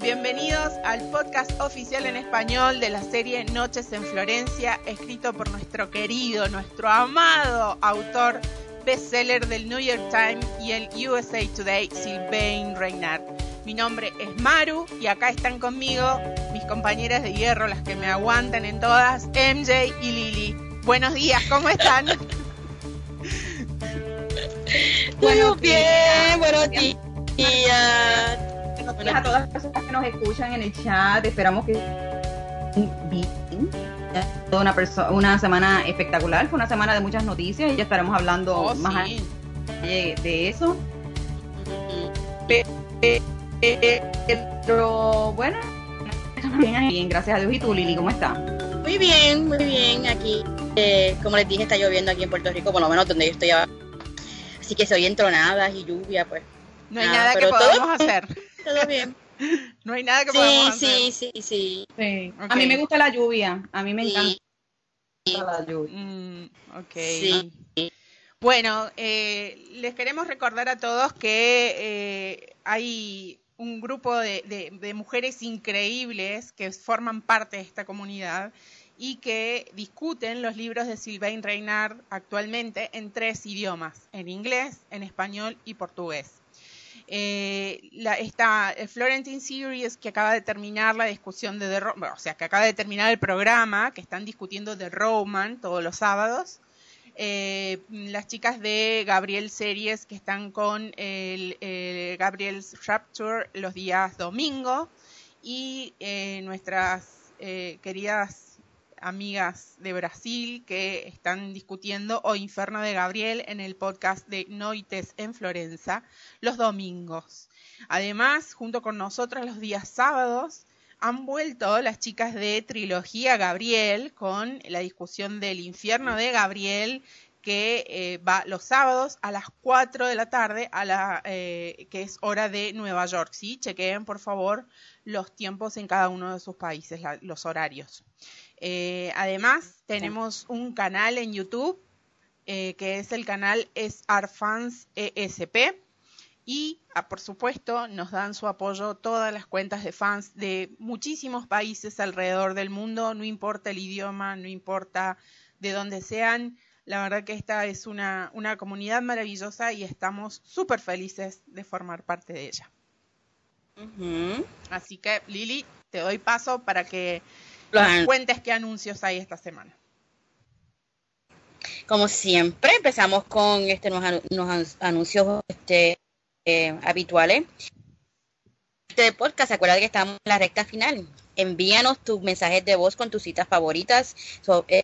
Bienvenidos al podcast oficial en español de la serie Noches en Florencia, escrito por nuestro querido, nuestro amado autor bestseller del New York Times y el USA Today, Sylvain Reynard. Mi nombre es Maru y acá están conmigo mis compañeras de hierro, las que me aguantan en todas, MJ y Lily. Buenos días, ¿cómo están? Bueno, bien, buenos días. Gracias a todas las personas que nos escuchan en el chat. Esperamos que bien. Toda una, una semana espectacular, fue una semana de muchas noticias y ya estaremos hablando Oh, más sí. de, de eso. Pe- Pero bueno, bien, bien, gracias a Dios. ¿Y tú, Lili, cómo estás? Muy bien, muy bien. Aquí, eh, como les dije, está lloviendo aquí en Puerto Rico, por lo menos donde yo estoy ahora. Así que se oyen tronadas y lluvia, pues. No hay Ah, nada que todo- podamos hacer. Todo bien. No hay nada que Sí, podamos hacer. sí, sí, sí. Sí. A mí me gusta la lluvia. A mí me Sí. encanta la lluvia. Mm, ok. Sí. Bueno, eh, les queremos recordar a todos que eh, hay un grupo de, de- de mujeres increíbles que forman parte de esta comunidad y que discuten los libros de Sylvain Reynard actualmente en tres idiomas, en inglés, en español y portugués. Eh, la, esta eh, Florentine Series que acaba de terminar la discusión de The Ro- bueno, o sea, que acaba de terminar el programa, que están discutiendo The Roman todos los sábados. Eh, las chicas de Gabriel Series que están con el, el Gabriel's Rapture los días domingo y eh, nuestras queridas amigas de Brasil que están discutiendo O Inferno de Gabriel en el podcast de Noites en Florencia los domingos. Además, junto con nosotros los días sábados, han vuelto las chicas de Trilogía Gabriel con la discusión del infierno de Gabriel que eh, va los sábados a las 4 de la tarde, a la, eh, que es hora de Nueva York. ¿sí? Chequeen, por favor, los tiempos en cada uno de sus países, la- los horarios. Eh, además, tenemos un canal en YouTube, que es el canal es Arfans ESP. Y, ah, por supuesto, nos dan su apoyo todas las cuentas de fans de muchísimos países alrededor del mundo, no importa el idioma, no importa de dónde sean. La verdad que esta es una, una comunidad maravillosa y estamos súper felices de formar parte de ella. Así que, Lili, te doy paso para que nos cuentes qué anuncios hay esta semana. Como siempre, empezamos con este unos, anu- unos an- anuncios este, eh, habituales. Este podcast, acuérdate que estamos en la recta final. Envíanos tus mensajes de voz con tus citas favoritas. Eh,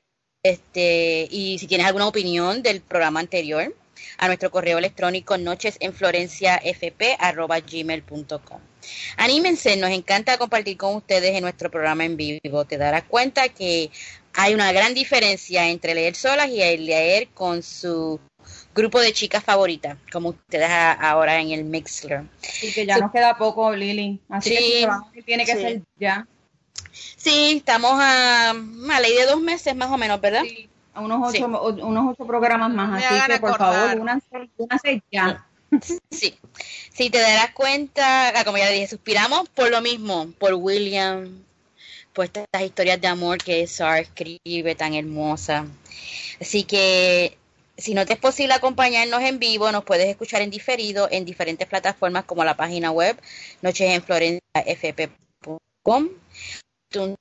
este, y si tienes alguna opinión del programa anterior, a nuestro correo electrónico nochesenflorenciafp.gmail.com. Anímense, nos encanta compartir con ustedes en nuestro programa en vivo. Te darás cuenta que hay una gran diferencia entre leer solas y el leer con su grupo de chicas favoritas, como ustedes a- ahora en el Mixler. Y que ya nos queda poco, Lili. Así que Sí, va, tiene que sí. ser ya. Sí, estamos a, a ley de dos meses más o menos, ¿verdad? Sí, a unos Sí. ocho, o- unos ocho programas más. Me así que, por favor, únanse, únanse ya. Sí. Si te darás cuenta, ah, como ya dije, suspiramos por lo mismo, por William, por estas historias de amor que Sar escribe tan hermosa. Así que si no te es posible acompañarnos en vivo, nos puedes escuchar en diferido en diferentes plataformas como la página web nochesenflorenciafp.com, un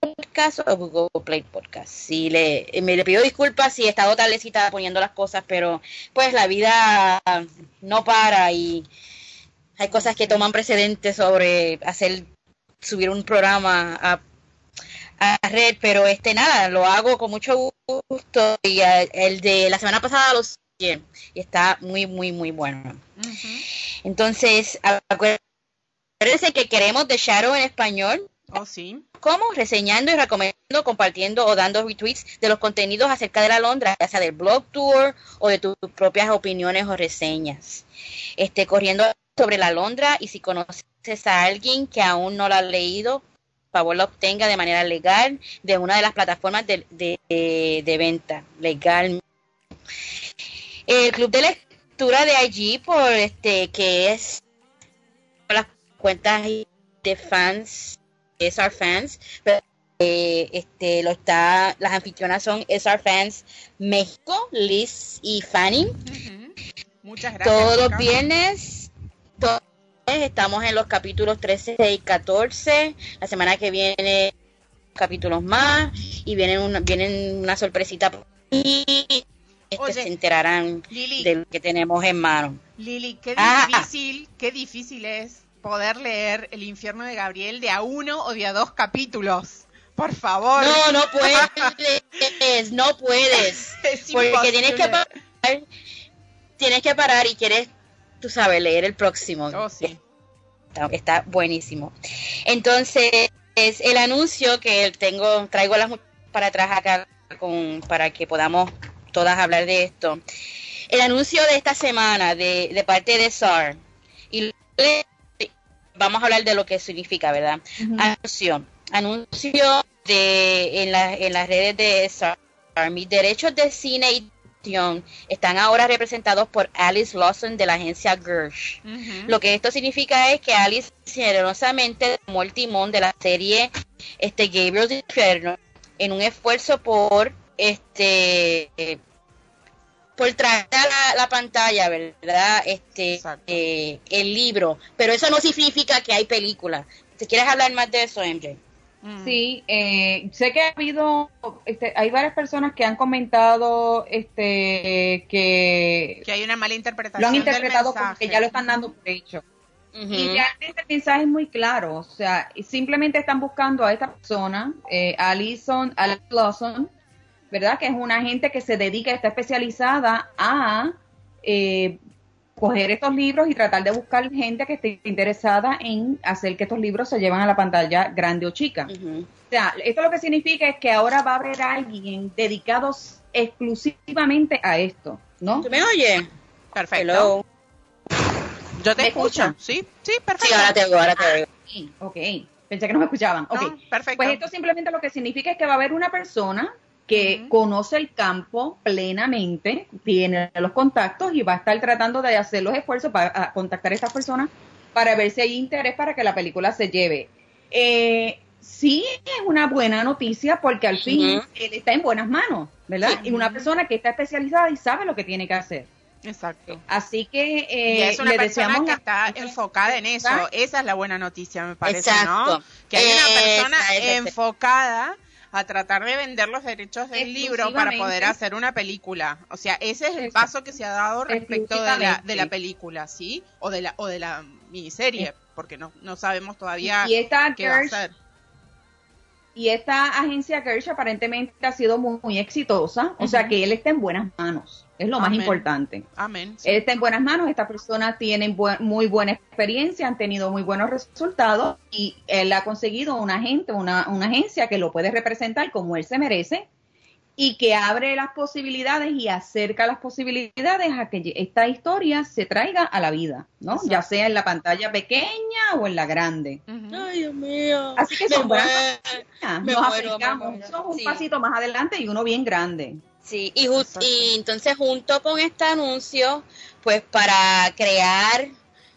podcast o Google Play Podcast. Si le, me le pido disculpas si he estado tardecita poniendo las cosas, pero pues la vida no para y hay cosas que toman precedente sobre hacer subir un programa a, a red, pero este nada, lo hago con mucho gusto y eh, el de la semana pasada lo y está muy muy muy bueno. Entonces, acuérdense que queremos The Shadow en español Oh, sí. ¿Cómo? Reseñando y recomendando, compartiendo o dando retweets de los contenidos acerca de la Londra, ya sea del blog tour o de tus propias opiniones o reseñas. Este, corriendo sobre la Londra y si conoces a alguien que aún no lo ha leído, por favor lo obtenga de manera legal de una de las plataformas de, de, de venta legal. El club de lectura de allí, por este, que es las cuentas de fans SR Fans, pero eh, este, lo está, las anfitrionas son SR Fans México, Liz y Fanny. Muchas gracias. Todos los viernes, todos estamos en los capítulos 13 y 14. La semana que viene capítulos más y vienen una, vienen una sorpresita y este, Oye, se enterarán Lili, de lo que tenemos en mano. Lili, qué Ah. difícil, qué difícil es poder leer El infierno de Gabriel de a uno o de a dos capítulos. Por favor. No, no puedes, no puedes. Es Porque imposible. tienes que parar, tienes que parar y quieres, tú sabes, leer el próximo. Oh, sí. Está, está buenísimo. Entonces, el anuncio que tengo, traigo las para atrás acá con, para que podamos todas hablar de esto. El anuncio de esta semana de, de parte de SAR. Y vamos a hablar de lo que significa, ¿verdad? Anuncio. Anuncio de, en, la- en las redes de SAR. Mis derechos de cine y están ahora representados por Alice Lawson de la agencia Gersh. Lo que esto significa es que Alice generosamente tomó el timón de la serie este Gabriel's Inferno en un esfuerzo por este por traer a la, la pantalla, ¿verdad? Este eh, el libro, pero eso no significa que hay película. ¿Te quieres hablar más de eso, MJ? Mm. Sí, eh, sé que ha habido, este, hay varias personas que han comentado este, que Que hay una mala interpretación. lo han del interpretado como mensaje. que ya lo están dando por hecho. Y realmente el mensaje es muy claro, o sea, simplemente están buscando a esta persona, eh, Alison, Lawson, ¿verdad? Que es una gente que se dedica, está especializada a eh, coger estos libros y tratar de buscar gente que esté interesada en hacer que estos libros se lleven a la pantalla grande o chica. O sea, esto lo que significa es que ahora va a haber alguien dedicado exclusivamente a esto, ¿no? ¿Tú me oyes? Perfecto. Hello. Yo te ¿Me escucho. escuchan? Sí, sí, perfecto. Sí, ahora te oigo, ahora te oigo. Sí, ok. Pensé que no me escuchaban. Ok. No, perfecto. Pues esto simplemente lo que significa es que va a haber una persona que conoce el campo plenamente, tiene los contactos y va a estar tratando de hacer los esfuerzos para a contactar a estas personas para ver si hay interés para que la película se lleve. Eh, sí es una buena noticia porque al fin él está en buenas manos, ¿verdad? Sí. Y una persona que está especializada y sabe lo que tiene que hacer. Exacto. Así que y eh, es una le persona deseamos que está enfocada en eso. Esa es la buena noticia, me parece, Exacto. ¿no? Que hay una persona enfocada a tratar de vender los derechos del libro para poder hacer una película. O sea, ese es el paso que se ha dado respecto de la, de la película, ¿sí? O de la, o de la miniserie, porque no, no sabemos todavía y esta qué va a ser. Y esta agencia Gersh aparentemente ha sido muy, muy exitosa, o sea que él está en buenas manos, es lo más importante. Amén. sí. Él está en buenas manos, estas personas tienen buen- muy buena experiencia, han tenido muy buenos resultados y él ha conseguido un agente, una, una agencia que lo puede representar como él se merece y que abre las posibilidades y acerca las posibilidades a que esta historia se traiga a la vida, ¿no? Exacto. Ya sea en la pantalla pequeña o en la grande. Ay, Dios mío. Así que Me son buenas nos muero. Son un Sí. pasito más adelante y uno bien grande. Sí, y, y entonces junto con este anuncio, pues para crear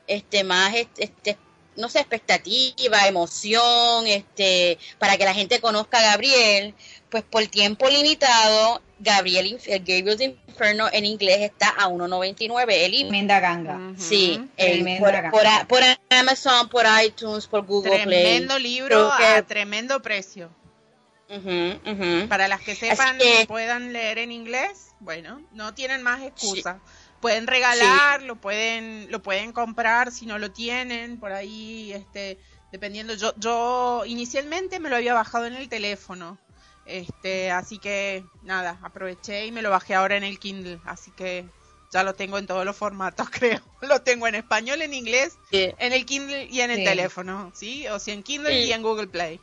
este más este, este, no sé, expectativa, emoción, este, para que la gente conozca a Gabriel, pues por tiempo limitado, Gabriel el Gabriel's Inferno en inglés está a 1.99 el. Tremenda ganga. Sí, el- Tremenda por, ganga. por Amazon, por iTunes, por Google Tremendo Play. libro Creo que- a tremendo precio. Para las que sepan que- y puedan leer en inglés, bueno, no tienen más excusa. Pueden regalar, lo pueden lo pueden comprar si no lo tienen, por ahí este dependiendo yo yo inicialmente me lo había bajado en el teléfono. Este, así que nada, aproveché y me lo bajé ahora en el Kindle, así que ya lo tengo en todos los formatos, creo. Lo tengo en español, en inglés, en el Kindle y en el teléfono, ¿sí? O si en Kindle y en Google Play.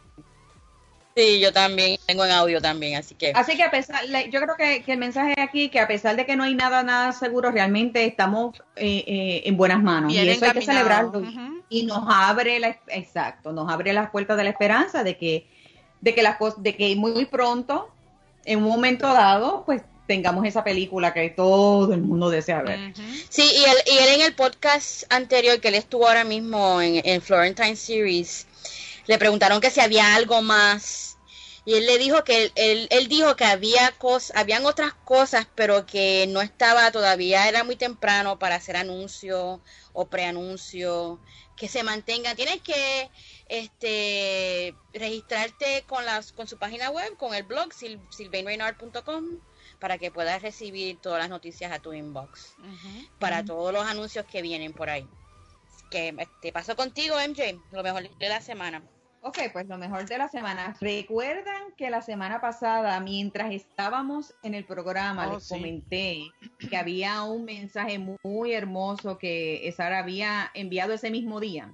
Sí, yo también tengo en audio también, así que. Así que a pesar, yo creo que, el mensaje aquí que a pesar de que no hay nada nada seguro, realmente estamos eh, eh, en buenas manos y eso hay que celebrarlo y nos abre la, exacto, nos abre las puertas de la esperanza de que de que las de que muy pronto, en un momento dado, pues tengamos esa película que todo el mundo desea ver. Sí, y él, y él en el podcast anterior que él estuvo ahora mismo en, en Florentine Series, le preguntaron que si había algo más y él le dijo que él, él, dijo que había cosas, habían otras cosas, pero que no estaba todavía, era muy temprano para hacer anuncio o preanuncio, que se mantengan. Tienes que este registrarte con las con su página web, con el blog sil, para que puedas recibir todas las noticias a tu inbox para todos los anuncios que vienen por ahí. Que te este, pasó contigo, MJ, lo mejor de la semana. Ok, pues lo mejor de la semana. Recuerdan que la semana pasada, mientras estábamos en el programa, oh, les comenté que había un mensaje muy hermoso que Sara había enviado ese mismo día.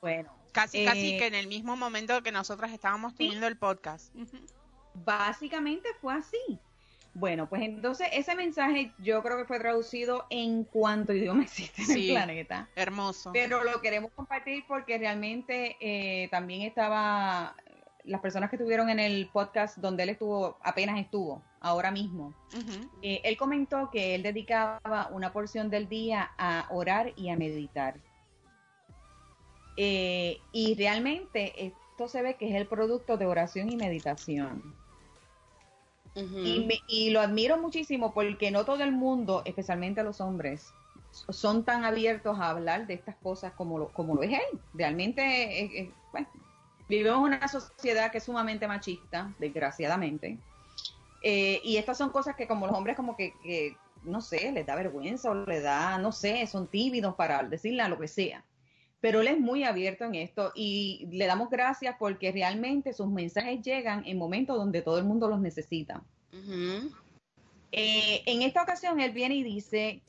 Bueno. Casi, casi eh, que en el mismo momento que nosotras estábamos teniendo el podcast. Básicamente fue así. Bueno, pues entonces ese mensaje yo creo que fue traducido en cuanto idioma existe en el planeta. Hermoso. Pero lo queremos compartir porque realmente eh, también estaba las personas que estuvieron en el podcast donde él estuvo, apenas estuvo, ahora mismo. Eh, él comentó que él dedicaba una porción del día a orar y a meditar. Eh, y realmente esto se ve que es el producto de oración y meditación y, lo admiro muchísimo porque no todo el mundo, especialmente los hombres, son tan abiertos a hablar de estas cosas como lo, como lo es él. Realmente, vivimos en una sociedad que es sumamente machista, desgraciadamente. Eh, y estas son cosas que como los hombres como que, no sé, les da vergüenza o les da, no sé, son tímidos para decirle a lo que sea. Pero él es muy abierto en esto y le damos gracias porque realmente sus mensajes llegan en momentos donde todo el mundo los necesita. Eh, en esta ocasión él viene y dice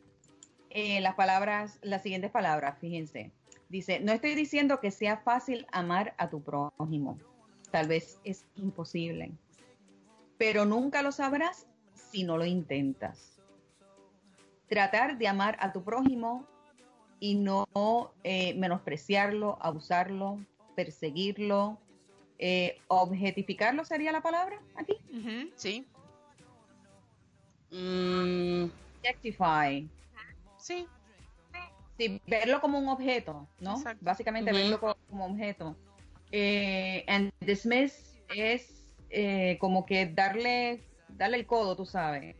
eh, las palabras, las siguientes palabras, fíjense. Dice, no estoy diciendo que sea fácil amar a tu prójimo. Tal vez es imposible. Pero nunca lo sabrás si no lo intentas. Tratar de amar a tu prójimo y no eh, menospreciarlo, abusarlo, perseguirlo, eh, objetificarlo sería la palabra aquí. sí. Mm. Objectify. Sí. Sí, verlo como un objeto, ¿no? Básicamente verlo como, objeto. Eh, and dismiss es eh, como que darle, darle el codo, tú sabes.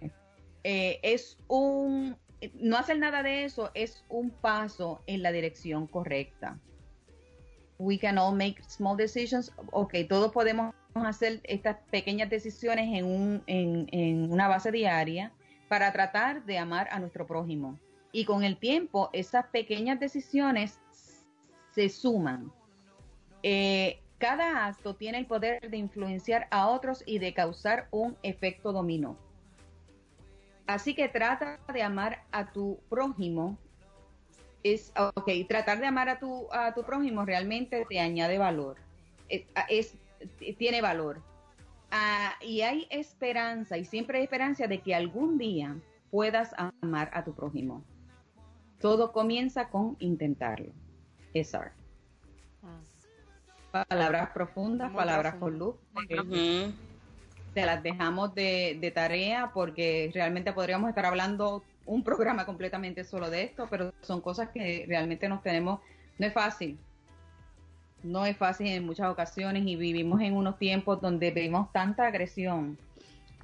es un no hacer nada de eso es un paso en la dirección correcta. We can all make small decisions. Ok, todos podemos hacer estas pequeñas decisiones en, un, en, una base diaria para tratar de amar a nuestro prójimo. Y con el tiempo, esas pequeñas decisiones se suman. Eh, cada acto tiene el poder de influenciar a otros y de causar un efecto dominó. Así que trata de amar a tu prójimo. Es, ok, tratar de amar a tu, a tu prójimo realmente te añade valor. Es, tiene valor. Ah, y hay esperanza, y siempre hay esperanza de que algún día puedas amar a tu prójimo. Todo comienza con intentarlo. Esar. Ah. Palabras profundas, palabras con luz te las dejamos de, tarea porque realmente podríamos estar hablando un programa completamente solo de esto, pero son cosas que realmente nos tenemos, no es fácil, no es fácil en muchas ocasiones y vivimos en unos tiempos donde vemos tanta agresión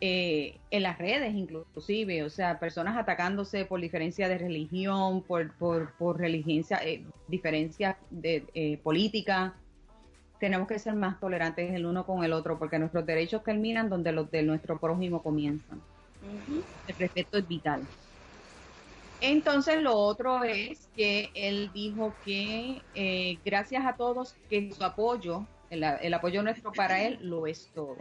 eh, en las redes inclusive, o sea, personas atacándose por diferencia de religión, por, por, por eh, diferencias de eh, política, tenemos que ser más tolerantes el uno con el otro porque nuestros derechos terminan donde los de nuestro prójimo comienzan. El respeto es vital. Entonces lo otro es que él dijo que eh, gracias a todos que su apoyo, el, apoyo nuestro para él lo es todo.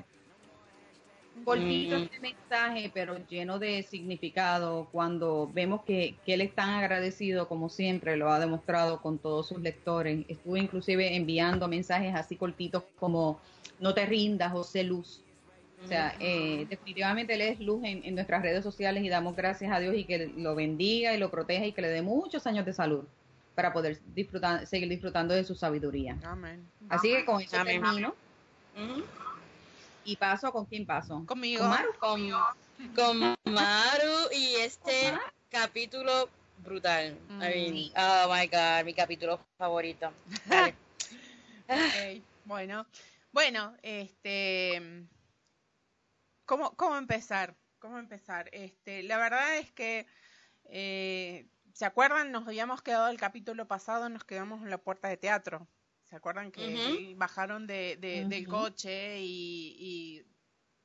Cortito este mensaje, pero lleno de significado. Cuando vemos que, que él es tan agradecido, como siempre lo ha demostrado con todos sus lectores. Estuve inclusive enviando mensajes así cortitos como no te rindas, José Luz. O sea, eh, definitivamente él es luz en, en, nuestras redes sociales y damos gracias a Dios y que lo bendiga y lo proteja y que le dé muchos años de salud para poder disfrutar, seguir disfrutando de su sabiduría. Amén. Así que con eso termino. Y paso, ¿con quién paso? Conmigo. Con Maru. Con, Maru y este capítulo brutal. I mean, oh my God, mi capítulo favorito. okay. Bueno, bueno, este, ¿cómo, cómo empezar? ¿Cómo empezar? Este, la verdad es que eh, ¿Se acuerdan? Nos habíamos quedado el capítulo pasado, nos quedamos en la puerta de teatro. ¿Se acuerdan que bajaron de, del coche y,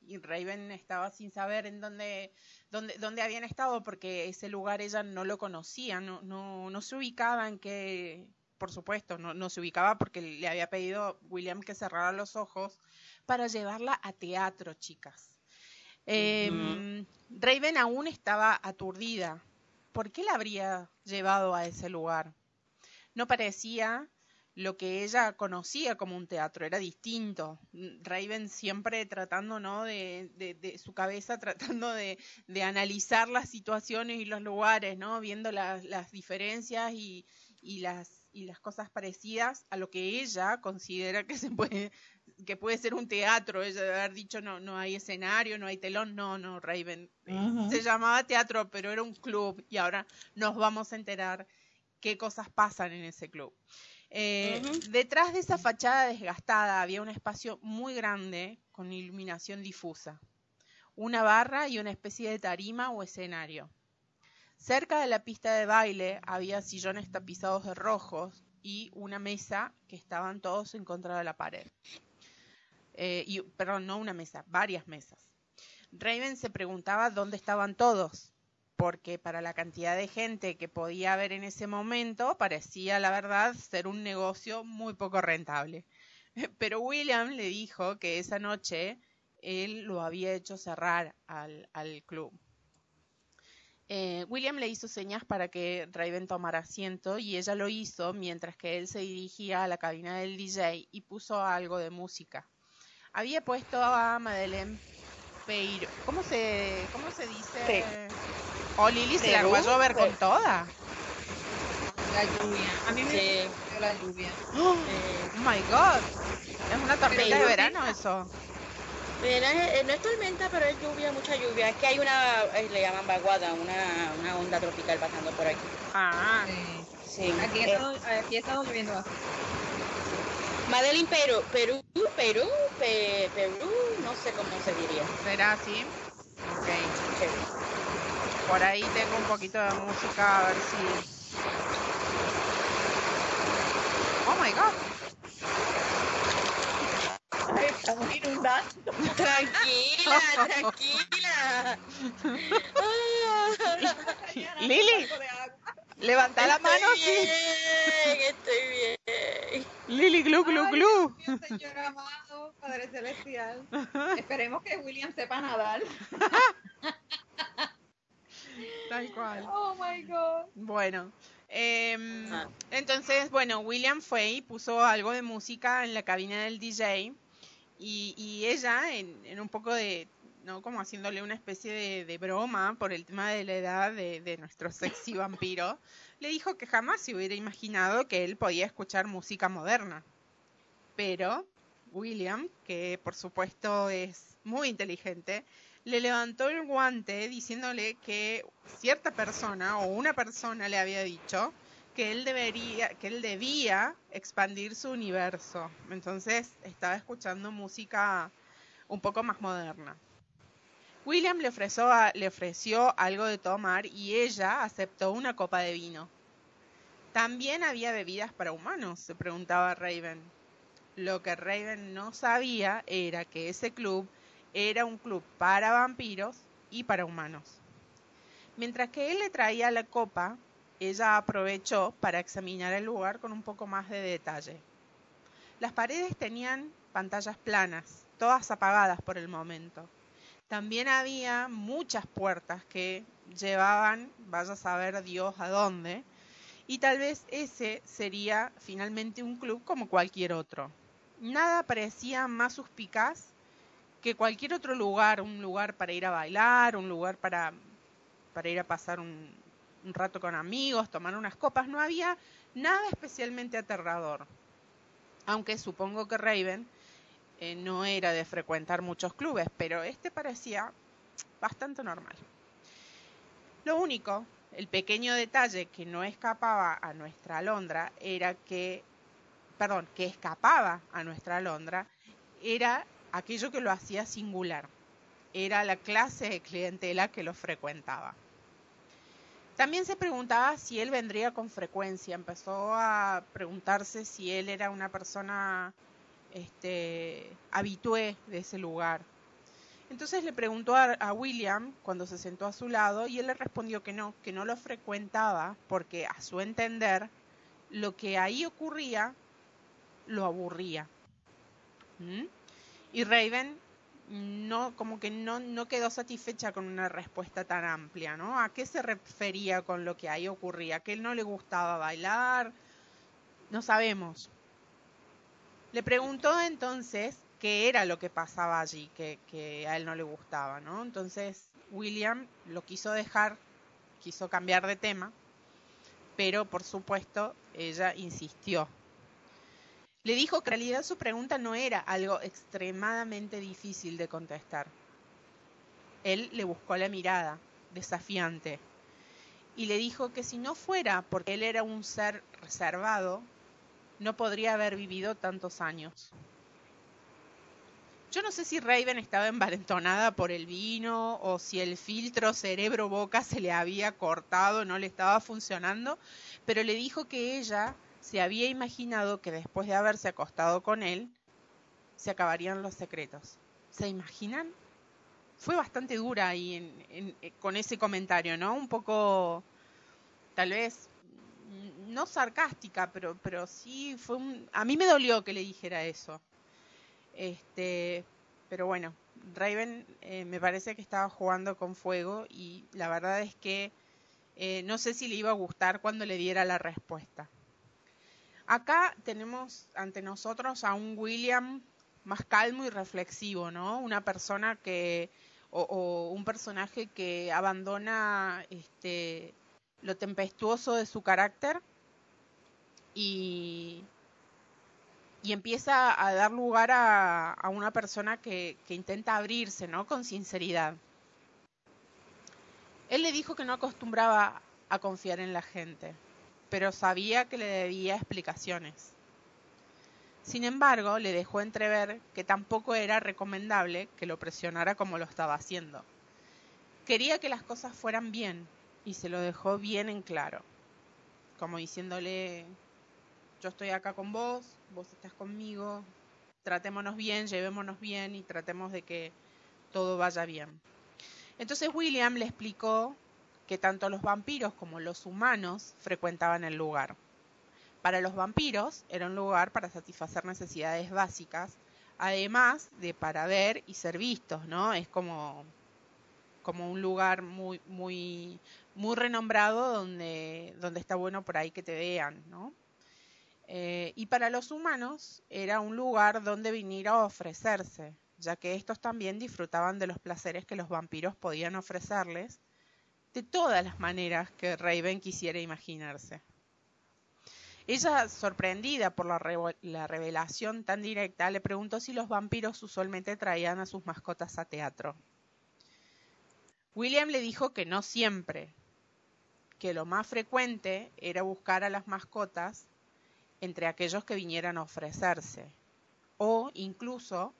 y, Raven estaba sin saber en dónde, dónde, dónde habían estado porque ese lugar ella no lo conocía, no, no, no se ubicaba en que, por supuesto, no, no se ubicaba porque le había pedido William que cerrara los ojos para llevarla a teatro, chicas. Em, Raven aún estaba aturdida. ¿por qué la habría llevado a ese lugar? No parecía lo que ella conocía como un teatro, era distinto. Raven siempre tratando, ¿no? De, de, su cabeza, tratando de, de, analizar las situaciones y los lugares, ¿no? Viendo las diferencias y, y, las, y las cosas parecidas a lo que ella considera que se puede, que puede ser un teatro, ella debe haber dicho no, no hay escenario, no hay telón, no, no, Raven. Se llamaba teatro, pero era un club y ahora nos vamos a enterar qué cosas pasan en ese club. Eh, detrás de esa fachada desgastada había un espacio muy grande con iluminación difusa, una barra y una especie de tarima o escenario. Cerca de la pista de baile había sillones tapizados de rojos y una mesa que estaban todos en contra de la pared. Eh, y, perdón, no una mesa, varias mesas. Raven se preguntaba dónde estaban todos, porque para la cantidad de gente que podía haber en ese momento parecía, la verdad, ser un negocio muy poco rentable. Pero William le dijo que esa noche él lo había hecho cerrar al, club. Eh, William le hizo señas para que Raven tomara asiento y ella lo hizo mientras que él se dirigía a la cabina del DJ y puso algo de música había puesto a Madeleine Peiro. ¿Cómo se, cómo se dice? O oh, Lili se largó a llover con toda. La lluvia. A mí me sí. la lluvia. Oh, my god. Es una tormenta de verano eso. Mira, eh, no es tormenta, pero es lluvia, mucha lluvia. Es que hay una, eh, le llaman vaguada, una, una onda tropical pasando por aquí. Ah, sí. Aquí, ha estado, lloviendo bastante. Madeline Perú, Perú, Perú, Perú, no sé cómo se diría. ¿Será así? Ok. Por ahí tengo un poquito de música, a ver si... Oh my god. estamos inundando. Tranquila, tranquila. Lili, levanta la mano. Estoy bien, estoy bien. Lili, glu, glu, glu. Padre Celestial. Esperemos que William sepa nadar. Tal cual. Oh my God. Bueno. Eh, entonces, bueno, William fue y puso algo de música en la cabina del DJ y, y ella, en, en, un poco de, ¿no? Como haciéndole una especie de, de broma por el tema de la edad de, de nuestro sexy vampiro, le dijo que jamás se hubiera imaginado que él podía escuchar música moderna. Pero William, que por supuesto es muy inteligente, le levantó el guante diciéndole que cierta persona o una persona le había dicho que él debería, que él debía expandir su universo. Entonces estaba escuchando música un poco más moderna. William le ofreció, le ofreció algo de tomar y ella aceptó una copa de vino. ¿También había bebidas para humanos? se preguntaba Raven. Lo que Raven no sabía era que ese club era un club para vampiros y para humanos. Mientras que él le traía la copa, ella aprovechó para examinar el lugar con un poco más de detalle. Las paredes tenían pantallas planas, todas apagadas por el momento. también había muchas puertas que llevaban, vaya a saber Dios a dónde, y tal vez ese sería finalmente un club como cualquier otro. Nada parecía más suspicaz que cualquier otro lugar, un lugar para ir a bailar, un lugar para, para ir a pasar un, rato con amigos, tomar unas copas, no había nada especialmente aterrador. Aunque supongo que Raven eh, no era de frecuentar muchos clubes, pero este parecía bastante normal. Lo único, el pequeño detalle que no escapaba a nuestra Alondra era que, perdón, que escapaba a nuestra Alondra, era aquello que lo hacía singular. Era la clase de clientela que lo frecuentaba. También se preguntaba si él vendría con frecuencia. Empezó a preguntarse si él era una persona este, habitué de ese lugar. Entonces le preguntó a, William cuando se sentó a su lado y él le respondió que no, que no lo frecuentaba porque a su entender lo que ahí ocurría lo aburría. ¿Mm? Y Raven no, como que no, no quedó satisfecha con una respuesta tan amplia, ¿no? ¿A qué se refería con lo que ahí ocurría? ¿Que él no le gustaba bailar? No sabemos. Le preguntó entonces qué era lo que pasaba allí, que, a él no le gustaba, ¿no? Entonces William lo quiso dejar, quiso cambiar de tema, pero por supuesto ella insistió. Le dijo que en realidad su pregunta no era algo extremadamente difícil de contestar. Él le buscó la mirada, desafiante, y le dijo que si no fuera porque él era un ser reservado, no podría haber vivido tantos años. Yo no sé si Raven estaba envalentonada por el vino o si el filtro cerebro-boca se le había cortado, no le estaba funcionando, pero le dijo que ella se había imaginado que después de haberse acostado con él, se acabarían los secretos. ¿Se imaginan? Fue bastante dura ahí con ese comentario, ¿no? Un poco, tal vez, no sarcástica, pero, pero sí fue un... A mí me dolió que le dijera eso. Este, pero bueno, Raven eh, me parece que estaba jugando con fuego y la verdad es que eh, no sé si le iba a gustar cuando le diera la respuesta. Acá tenemos ante nosotros a un William más calmo y reflexivo, ¿no? Una persona que o, un personaje que abandona este lo tempestuoso de su carácter y, y empieza a dar lugar a, a una persona que, que, intenta abrirse, ¿no? Con sinceridad. Él le dijo que no acostumbraba a confiar en la gente, pero sabía que le debía explicaciones. Sin embargo, le dejó entrever que tampoco era recomendable que lo presionara como lo estaba haciendo. Quería que las cosas fueran bien y se lo dejó bien en claro, como diciéndole yo estoy acá con vos, vos estás conmigo, tratémonos bien, llevémonos bien y tratemos de que todo vaya bien. Entonces William le explicó que tanto los vampiros como los humanos frecuentaban el lugar. Para los vampiros era un lugar para satisfacer necesidades básicas, además de para ver y ser vistos, ¿no? Es como como un lugar muy muy muy renombrado donde donde está bueno por ahí que te vean, ¿no? Eh, y para los humanos era un lugar donde venir a ofrecerse, ya que estos también disfrutaban de los placeres que los vampiros podían ofrecerles de todas las maneras que Raven quisiera imaginarse. Ella, sorprendida por la, la, revelación tan directa, le preguntó si los vampiros usualmente traían a sus mascotas a teatro. William le dijo que no siempre, que lo más frecuente era buscar a las mascotas entre aquellos que vinieran a ofrecerse o incluso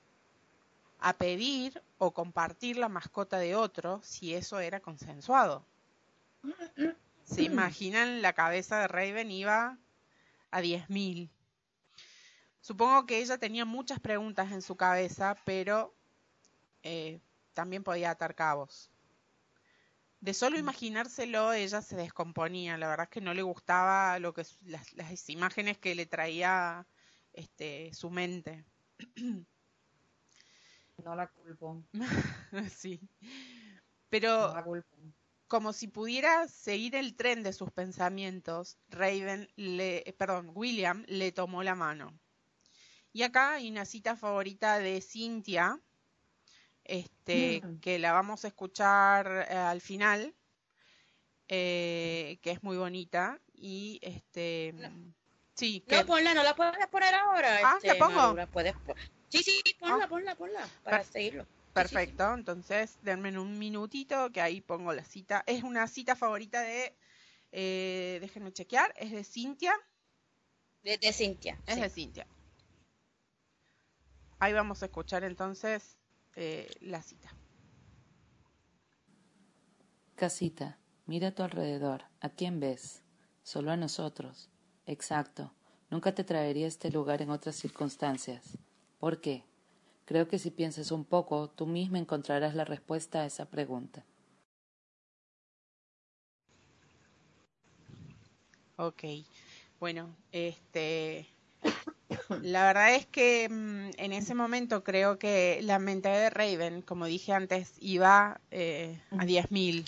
a pedir o compartir la mascota de otro si eso era consensuado. ¿Se imaginan la cabeza de Raven iba a 10.000? Supongo que ella tenía muchas preguntas en su cabeza, pero eh, también podía atar cabos de solo mm. imaginárselo ella se descomponía, la verdad es que no le gustaba lo que las, las imágenes que le traía este su mente. No la culpo. sí. No Pero la culpo. como si pudiera seguir el tren de sus pensamientos, Raven le, eh, perdón, William le tomó la mano. Y acá hay una cita favorita de Cynthia, este, Mm. que la vamos a escuchar eh, al final, eh, que es muy bonita y este, sí, que No, ponla, no la puedes poner ahora. Ah, este, ¿la pongo? Maru, la puedes po- Sí, sí, ponla, Ah. ponla, ponla, para Per- seguirlo. Perfecto, entonces denme un minutito que ahí pongo la cita. Es una cita favorita de, eh, déjenme chequear, es de Cintia, De, de Cintia. es sí. de Cintia. Ahí vamos a escuchar entonces eh, la cita. Casita, mira a tu alrededor. ¿A quién ves? Solo a nosotros. Exacto. Nunca te traería a este lugar en otras circunstancias. ¿Por qué? Creo que si piensas un poco, tú misma encontrarás la respuesta a esa pregunta. Ok, bueno, este, la verdad es que mm, en ese momento creo que la mente de Raven, como dije antes, iba eh, a 10.000.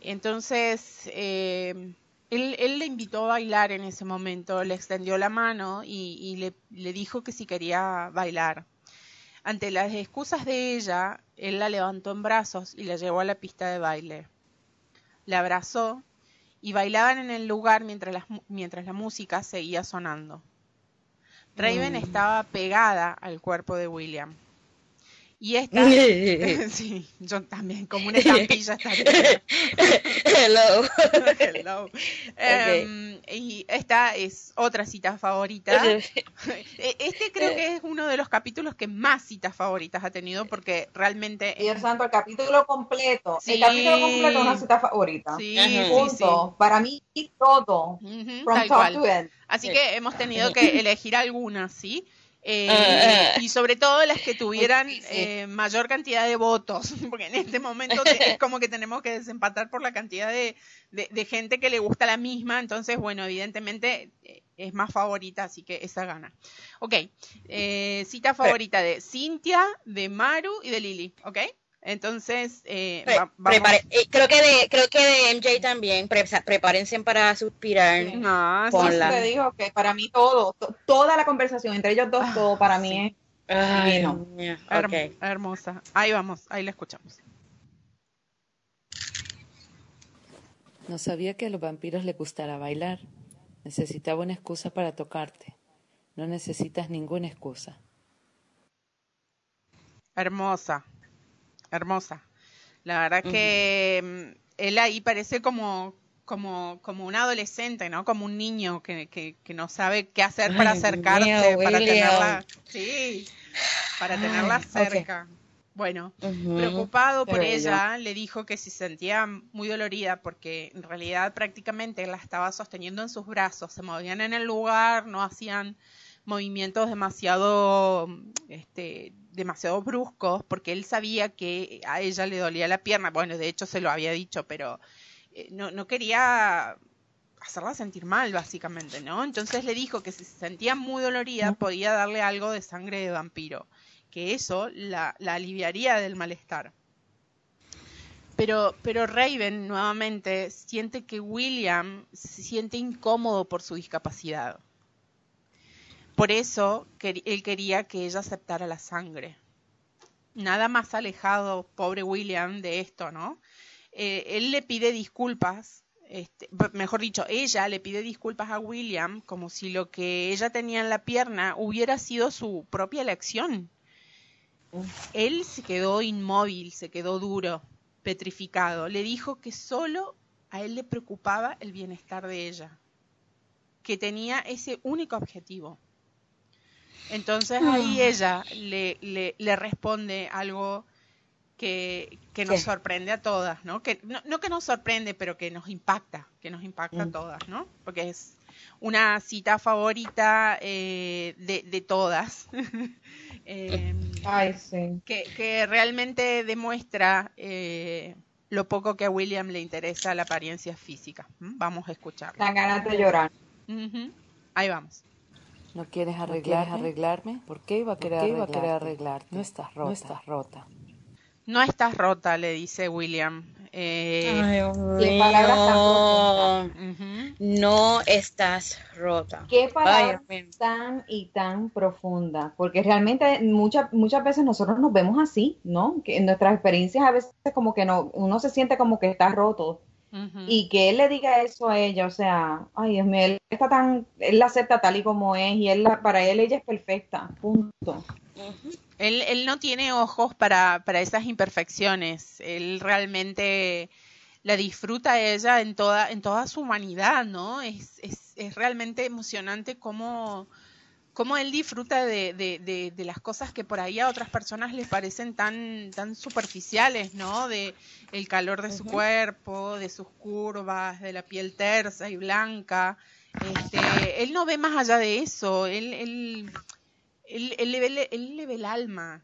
Entonces, eh, él, él le invitó a bailar en ese momento, le extendió la mano y, y le, le dijo que si quería bailar. Ante las excusas de ella, él la levantó en brazos y la llevó a la pista de baile. La abrazó y bailaban en el lugar mientras la, mientras la música seguía sonando. Raven estaba pegada al cuerpo de William. Y esta, sí, yo también, como una estampilla estaría. Hello. Hello. Em, y esta es otra cita favorita. E- Este creo que es uno de los capítulos que más citas favoritas ha tenido porque realmente Dios santo, el capítulo completo. Sí. El capítulo completo es una cita favorita. sí, Ajá. sí, Punto. Para mí, todo. From top to end. Así Sí. que hemos tenido que elegir algunas, ¿sí? Eh, Ah, ah. y sobre todo las que tuvieran eh, mayor cantidad de votos, porque en este momento es como que tenemos que desempatar por la cantidad de, de- de gente que le gusta la misma, entonces, bueno, evidentemente eh, es más favorita, así que esa gana. Ok, eh, cita favorita de Cintia, de Maru y de Lili, ¿ok? Entonces, eh, Pre- va- vamos. prepare- eh, creo que de creo que de MJ también pre- prepárense para suspirar Sí. No, sí. Te digo que para mí todo, to- toda la conversación entre ellos dos, Ah, todo para sí. mí es Ay. Herm- Ok. hermosa. Ahí vamos, ahí la escuchamos. No sabía que a los vampiros les gustara bailar. Necesitaba una excusa para tocarte. No necesitas ninguna excusa. Hermosa, hermosa. La verdad que mm, él ahí parece como, como, como un adolescente, ¿no? Como un niño que, que, que no sabe qué hacer para Ay, acercarse, para tenerla, sí, para tenerla Ay, cerca. Bueno, preocupado por ella, le dijo que se sentía muy dolorida porque en realidad prácticamente la estaba sosteniendo en sus brazos, se movían en el lugar, no hacían movimientos demasiado demasiado bruscos porque él sabía que a ella le dolía la pierna, bueno, de hecho se lo había dicho, pero eh, no, no quería hacerla sentir mal, básicamente, ¿no? Entonces le dijo que si se sentía muy dolorida podía darle algo de sangre de vampiro, que eso la, la aliviaría del malestar. Pero, pero Raven nuevamente siente que William se siente incómodo por su discapacidad. Por eso él quería que ella aceptara la sangre. Nada más alejado, pobre William, de esto, ¿no? Eh, él le pide disculpas, este, mejor dicho, ella le pide disculpas a William como si lo que ella tenía en la pierna hubiera sido su propia elección. Él se quedó inmóvil, se quedó duro, petrificado. Le dijo que solo a él le preocupaba el bienestar de ella, que tenía ese único objetivo. Entonces ahí ella le, le, le responde algo que, que nos ¿Qué? sorprende a todas, ¿no? Que, no, no que nos sorprende, pero que nos impacta, que nos impacta a todas, ¿no? Porque es una cita favorita eh, de, de todas. Em, Ay, sí. que, que realmente demuestra eh, lo poco que a William le interesa la apariencia física. ¿Mm? Vamos a escucharla. Dan ganas de llorar. Ahí vamos. ¿No quieres arreglar, arreglarme? ¿Por qué iba a querer, iba a querer arreglarte? No estás rota. No estás rota. No estás rota, le dice William. Eh, Ay, Qué palabras tan. No estás rota. Qué palabras tan y tan profundas, porque realmente muchas muchas veces nosotros nos vemos así, ¿no? Que en nuestras experiencias a veces como que no, uno se siente como que está roto Y que él le diga eso a ella, o sea, ay Dios mío, él está tan, él la acepta tal y como es y él la- para él ella es perfecta, punto. Él, él no tiene ojos para, para esas imperfecciones. Él realmente la disfruta a ella en toda, en toda su humanidad, ¿no? Es, es, es realmente emocionante cómo, cómo él disfruta de, de, de, de las cosas que por ahí a otras personas les parecen tan, tan superficiales, ¿no? De el calor de su cuerpo, de sus curvas, de la piel tersa y blanca. Este, él no ve más allá de eso. Él, él, él, él le, ve, él le ve el alma.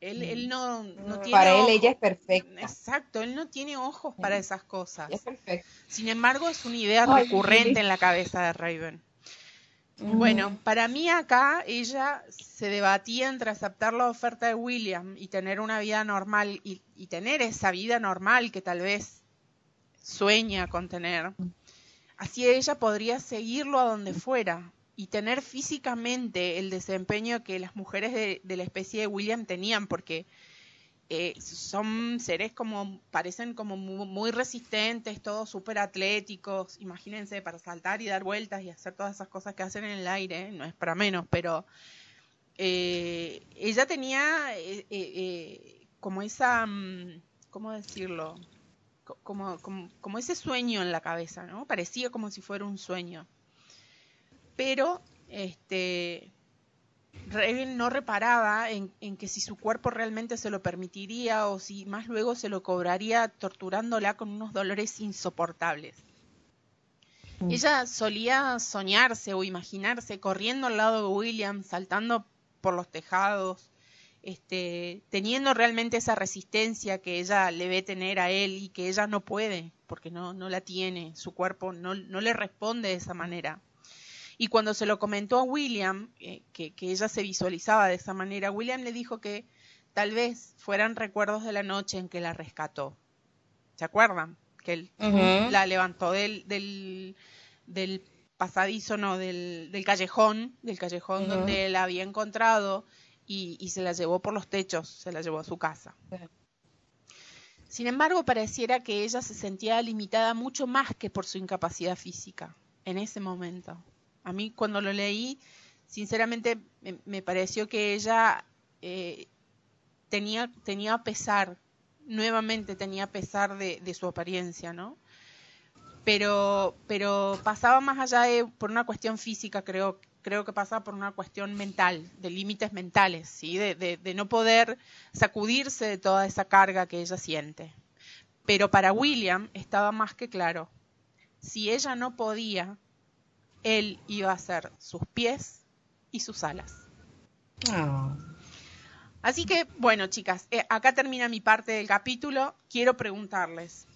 Él, él no, no tiene Para él ojos- ella es perfecta, Exacto, él no tiene ojos para esas cosas. es perfecta. Sin embargo, es una idea Ay, recurrente en la cabeza de Raven. Bueno, para mí acá ella se debatía entre aceptar la oferta de William y tener una vida normal y, tener esa vida normal que tal vez sueña con tener. Así ella podría seguirlo a donde fuera y tener físicamente el desempeño que las mujeres de la especie de William tenían, porque eh, son seres como, parecen como mu- muy, resistentes, todos súper atléticos, imagínense, para saltar y dar vueltas y hacer todas esas cosas que hacen en el aire, no es para menos, pero eh, ella tenía eh, como esa, mm, ¿cómo decirlo? Co- Como, como, como ese sueño en la cabeza, ¿no? Parecía como si fuera un sueño. Pero, este, Raven no reparaba en, en que si su cuerpo realmente se lo permitiría o si más luego se lo cobraría torturándola con unos dolores insoportables. Mm. Ella solía soñarse o imaginarse corriendo al lado de William, saltando por los tejados, este, teniendo realmente esa resistencia que ella le ve tener a él y que ella no puede, porque no, no la tiene, su cuerpo no, no le responde de esa manera. Y cuando se lo comentó a William, eh, que, que ella se visualizaba de esa manera, William le dijo que tal vez fueran recuerdos de la noche en que la rescató. ¿Se acuerdan? Que él la levantó del, del, del pasadizo, no, del, del callejón, del callejón donde la había encontrado y, y se la llevó por los techos, se la llevó a su casa. Sin embargo, pareciera que ella se sentía limitada mucho más que por su incapacidad física en ese momento. A mí cuando lo leí, sinceramente me, pareció que ella eh, tenía, tenía pesar, nuevamente tenía pesar de, su apariencia, ¿no? Pero, pero pasaba más allá de por una cuestión física, creo, creo que pasaba por una cuestión mental, de límites mentales, ¿sí? De, de, de no poder sacudirse de toda esa carga que ella siente. Pero para William estaba más que claro, si ella no podía, él iba a ser sus pies y sus alas. Ah. Así que, bueno, chicas, eh, acá termina mi parte del capítulo. Quiero preguntarles.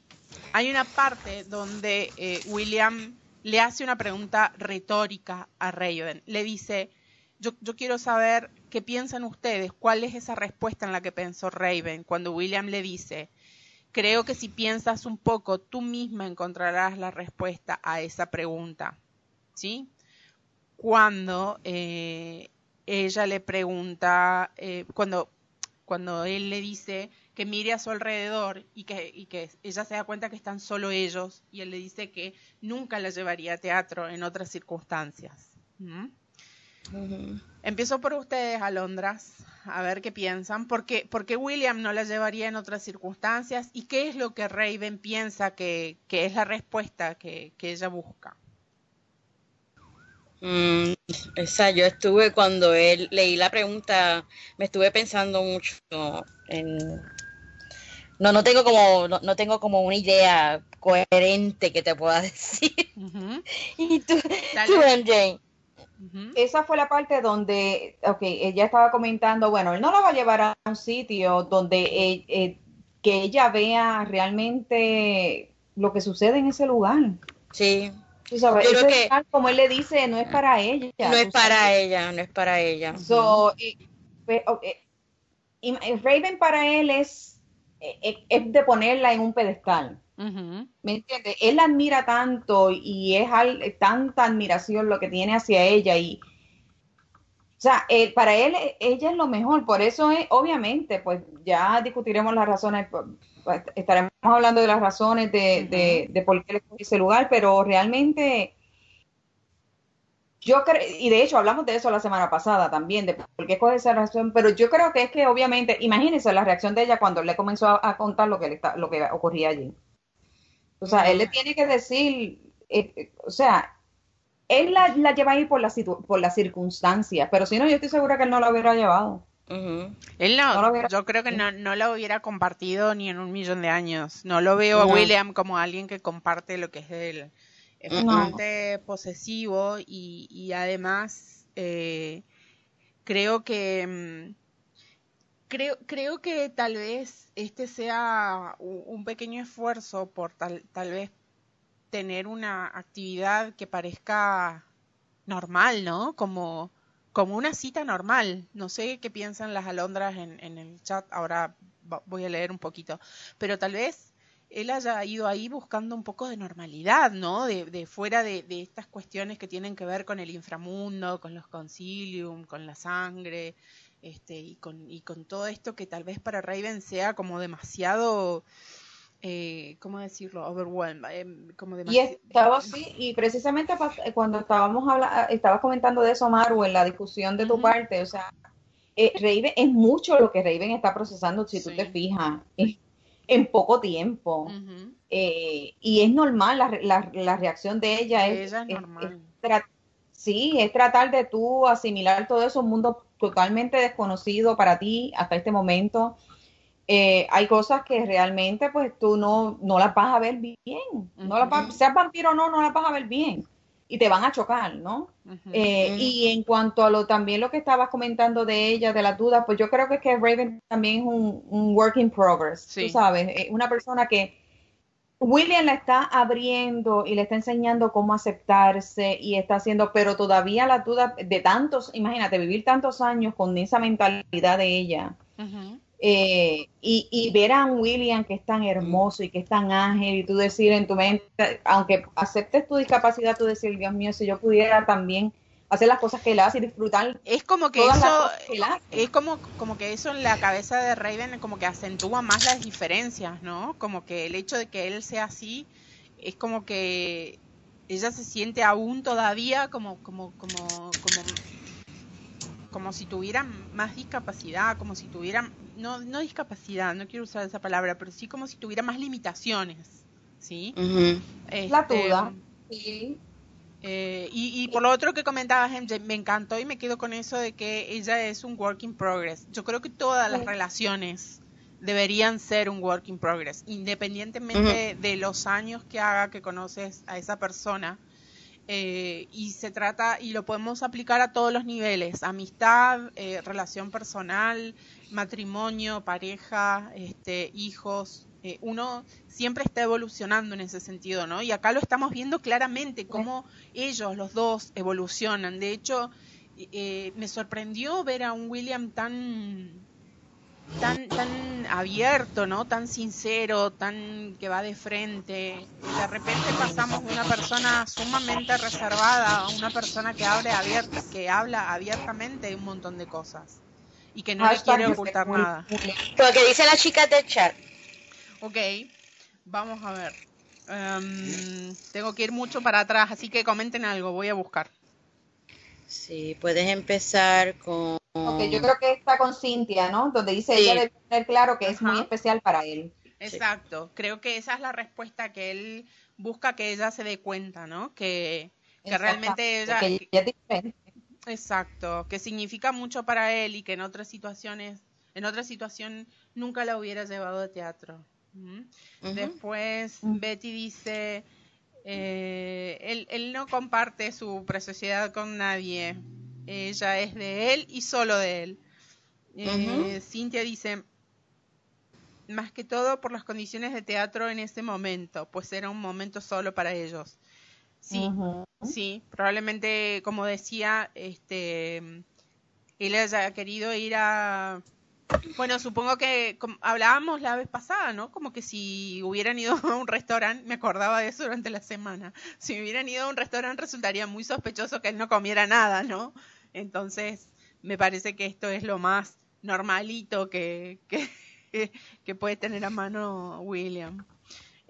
Hay una parte donde eh, William le hace una pregunta retórica a Raven. Le dice, yo, yo quiero saber qué piensan ustedes, cuál es esa respuesta en la que pensó Raven cuando William le dice, creo que si piensas un poco, tú misma encontrarás la respuesta a esa pregunta. ¿Sí? Cuando eh, ella le pregunta, eh, cuando, cuando él le dice que mire a su alrededor y que, y que ella se da cuenta que están solo ellos y él le dice que nunca la llevaría a teatro en otras circunstancias. ¿Mm? Empiezo por ustedes, Alondras, a ver qué piensan. ¿Por qué, por qué William no la llevaría en otras circunstancias? ¿Y qué es lo que Raven piensa que, que es la respuesta que, que ella busca? Mm, esa, yo estuve cuando él leí la pregunta, me estuve pensando mucho en no, no tengo como, no, no tengo como una idea coherente que te pueda decir. Y tú, tú, MJ. Esa fue la parte donde, ok, ella estaba comentando, bueno, él no la va a llevar a un sitio donde eh, eh, que ella vea realmente lo que sucede en ese lugar. Sí, Tú sabes, Yo creo que- como él le dice, no es para ella. No es para sabes. ella, no es para ella. So, eh, pe- ok, y- y Raven para él es, eh, es de ponerla en un pedestal. ¿Me entiendes? Él la admira tanto y es al- tanta admiración lo que tiene hacia ella y o sea, él- para él eh, ella es lo mejor, por eso es, obviamente, pues ya discutiremos las razones, pues, estaremos hablando de las razones de, de, de por qué le escogió ese lugar, pero realmente yo creo, y de hecho hablamos de eso la semana pasada también, de por qué coge esa razón, pero yo creo que es que obviamente, imagínense la reacción de ella cuando le comenzó a, a contar lo que, le está, lo que ocurría allí. O sea, él le tiene que decir, eh, eh, o sea, él la, la lleva ahí por las situ- por las circunstancias, pero si no, yo estoy segura que él no la hubiera llevado. Él no, No lo hubiera- yo creo que no, no lo hubiera compartido ni en un millón de años. No lo veo a No. William como alguien que comparte lo que es él. Es No. bastante posesivo y, y además eh, creo que mm, creo, creo que tal vez este sea un pequeño esfuerzo por tal, tal vez tener una actividad que parezca normal, ¿no? Como, como una cita normal. No sé qué piensan las alondras en, en el chat, ahora voy a leer un poquito. Pero tal vez él haya ido ahí buscando un poco de normalidad, ¿no? De, de fuera de, de estas cuestiones que tienen que ver con el inframundo, con los concilium, con la sangre, este, y con, y con todo esto que tal vez para Raven sea como demasiado, eh, ¿cómo decirlo? Overwhelmed, em, como Y estaba así, y precisamente pa- cuando estábamos hablando, estabas comentando de eso, Maru, en la discusión de tu parte, o sea, eh, Raven, es mucho lo que Raven está procesando, si tú Sí. te fijas, en, poco tiempo. Eh, y es normal, la, la, la reacción de ella es, ella es es- normal. es sí, es tratar de tú asimilar todo eso, un mundo totalmente desconocido para ti hasta este momento. Eh, hay cosas que realmente pues tú no, no las vas a ver bien, no las vas- seas vampiro o no, no las vas a ver bien y te van a chocar, ¿no? Eh. Y en cuanto a lo también lo que estabas comentando de ella, de las dudas, pues yo creo que es que Raven también es un, un work in progress, Sí. tú sabes, eh, una persona que William la está abriendo y le está enseñando cómo aceptarse y está haciendo, pero todavía las dudas de tantos, imagínate, vivir tantos años con esa mentalidad de ella. Eh, y, y ver a un William que es tan hermoso y que es tan ágil y tú decir en tu mente, aunque aceptes tu discapacidad, tú decir, Dios mío, si yo pudiera también hacer las cosas que él hace y disfrutar Es como que todas eso, cosas que él hace. es como, como que eso en la cabeza de Raven como que acentúa más las diferencias, ¿no? Como que el hecho de que él sea así es como que ella se siente aún todavía como, como, como, como, como si tuviera más discapacidad, como si tuviera, no, no discapacidad, no quiero usar esa palabra, pero sí como si tuviera más limitaciones, ¿sí? La Este, duda. Sí. eh, y, y por lo otro que comentabas, MJ, me encantó y me quedo con eso de que ella es un work in progress. Yo creo que todas las Sí. relaciones deberían ser un work in progress, independientemente de los años que haga que conoces a esa persona. Eh, y se trata, y lo podemos aplicar a todos los niveles, amistad, eh, relación personal, matrimonio, pareja, este, hijos. Eh, uno siempre está evolucionando en ese sentido, ¿no? Y acá lo estamos viendo claramente, cómo ellos, los dos, evolucionan. De hecho, eh, me sorprendió ver a un William tan tan tan abierto, ¿no? Tan sincero, tan que va de frente. De repente pasamos de una persona sumamente reservada a una persona que habla abierta, que habla abiertamente de un montón de cosas y que no le quiere ocultar muy- nada. Lo que dicen las chicas del chat. Ok, vamos a ver. Em, tengo que ir mucho para atrás, así que comenten algo, voy a buscar. Sí, puedes empezar con... Ok, yo creo que está con Cintia, ¿no? Donde dice Sí. ella debe tener claro que es muy especial para él. Exacto, creo que esa es la respuesta que él busca que ella se dé cuenta, ¿no? Que, que realmente ella... Que ella es diferente. Exacto, que significa mucho para él y que en otras situaciones, en otra situación nunca la hubiera llevado a teatro. Ujú. Después Mm. Betty dice, eh, él, él no comparte su preciosidad con nadie, ella es de él y solo de él. Eh, Cintia dice, más que todo por las condiciones de teatro en ese momento, pues era un momento solo para ellos. Sí, sí, probablemente, como decía, este, él haya querido ir a... Bueno, supongo que hablábamos la vez pasada, ¿no? Como que si hubieran ido a un restaurante, me acordaba de eso durante la semana, si hubieran ido a un restaurante resultaría muy sospechoso que él no comiera nada, ¿no? Entonces, me parece que esto es lo más normalito que, que, que puede tener a mano William.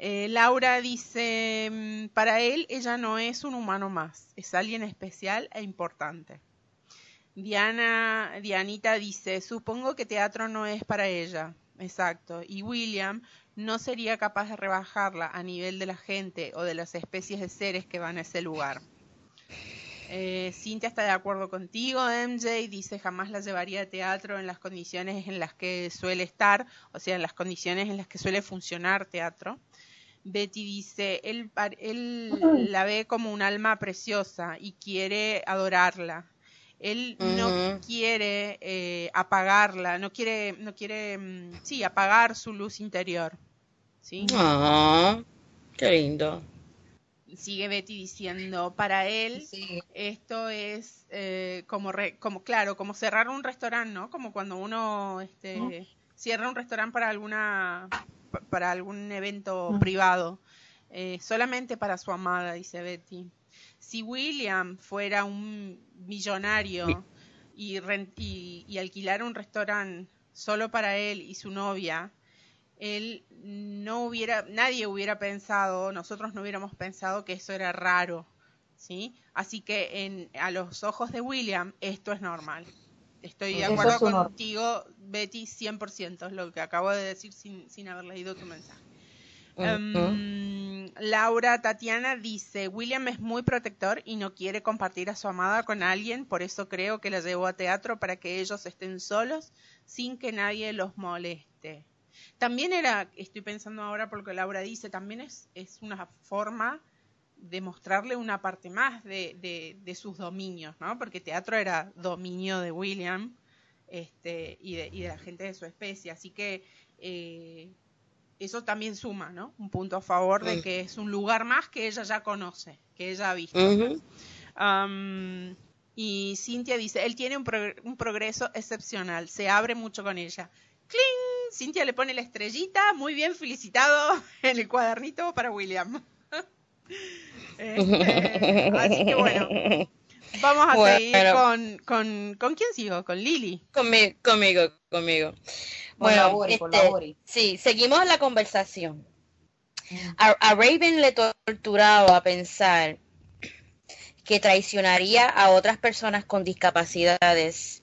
Eh, Laura dice, mm, para él ella no es un humano más, es alguien especial e importante. Diana, Dianita dice, supongo que teatro no es para ella. Exacto. Y William no sería capaz de rebajarla a nivel de la gente o de las especies de seres que van a ese lugar. Eh, Cintia está de acuerdo contigo, MJ, dice jamás la llevaría a teatro en las condiciones en las que suele estar, o sea, en las condiciones en las que suele funcionar teatro. Betty dice, él, él la ve como un alma preciosa y quiere adorarla. Él no quiere eh, apagarla, no quiere, no quiere, mm, sí, apagar su luz interior. ¿Sí? Ah, qué lindo sigue Betty diciendo, para él esto es eh, como, como, claro, como cerrar un restaurante, ¿no? Como cuando uno este, cierra un restaurante para alguna, para algún evento privado, eh, solamente para su amada, dice Betty. Si William fuera un millonario y, y, y alquilara un restaurante solo para él y su novia, él no hubiera, nadie hubiera pensado, nosotros no hubiéramos pensado que eso era raro, ¿sí? Así que en, a los ojos de William esto es normal. Estoy de acuerdo contigo, Betty, 100%, es lo que acabo de decir sin, sin haber leído tu mensaje. Em, Laura Tatiana dice, William es muy protector y no quiere compartir a su amada con alguien, por eso creo que la llevó a teatro para que ellos estén solos sin que nadie los moleste. También era, estoy pensando ahora por lo que Laura dice, también es, es una forma de mostrarle una parte más de, de, sus dominios, ¿no? Porque teatro era dominio de William este, y, de, y de la gente de su especie, así que eh, eso también suma, ¿no? Un punto a favor de que es un lugar más que ella ya conoce, que ella ha visto. y Cintia dice, él tiene un, un progreso excepcional, se abre mucho con ella. ¡Cling! Cintia le pone la estrellita, muy bien felicitado en el cuadernito para William. Este, así que bueno, vamos a seguir con, con, con quién sigo, con Lili. Conmigo, conmigo, conmigo. Bueno, este, sí, seguimos la conversación. A, Raven le torturaba a pensar que traicionaría a otras personas con discapacidades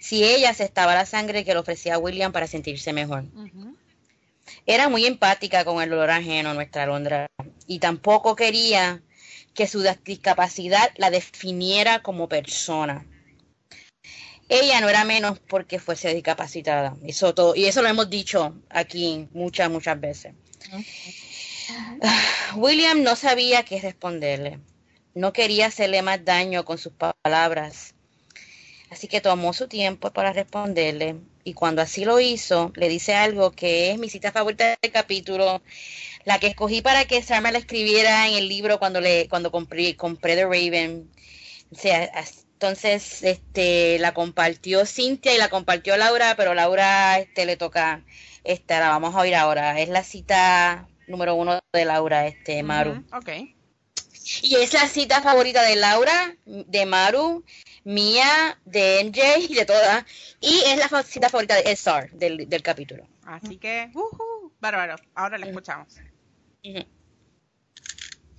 si ella aceptaba la sangre que le ofrecía William para sentirse mejor. Era muy empática con el dolor ajeno, nuestra Londra, y tampoco quería que su discapacidad la definiera como persona. Ella no era menos porque fuese discapacitada. Eso todo, y eso lo hemos dicho aquí muchas, muchas veces. William no sabía qué responderle. No quería hacerle más daño con sus palabras Así que tomó su tiempo para responderle y cuando así lo hizo, le dice algo que es mi cita favorita del capítulo, la que escogí para que Sarma la escribiera en el libro cuando le cuando compré, compré The Raven. Entonces este la compartió Cintia y la compartió Laura, pero Laura este le toca esta, la vamos a oír ahora. Es la cita número uno de Laura, este Maru. okay. Y es la cita favorita de Laura, de Maru, mía, de MJ y de todas. Y es la cita favorita de SR del, del capítulo. Así que, uh bárbaro. Ahora la escuchamos.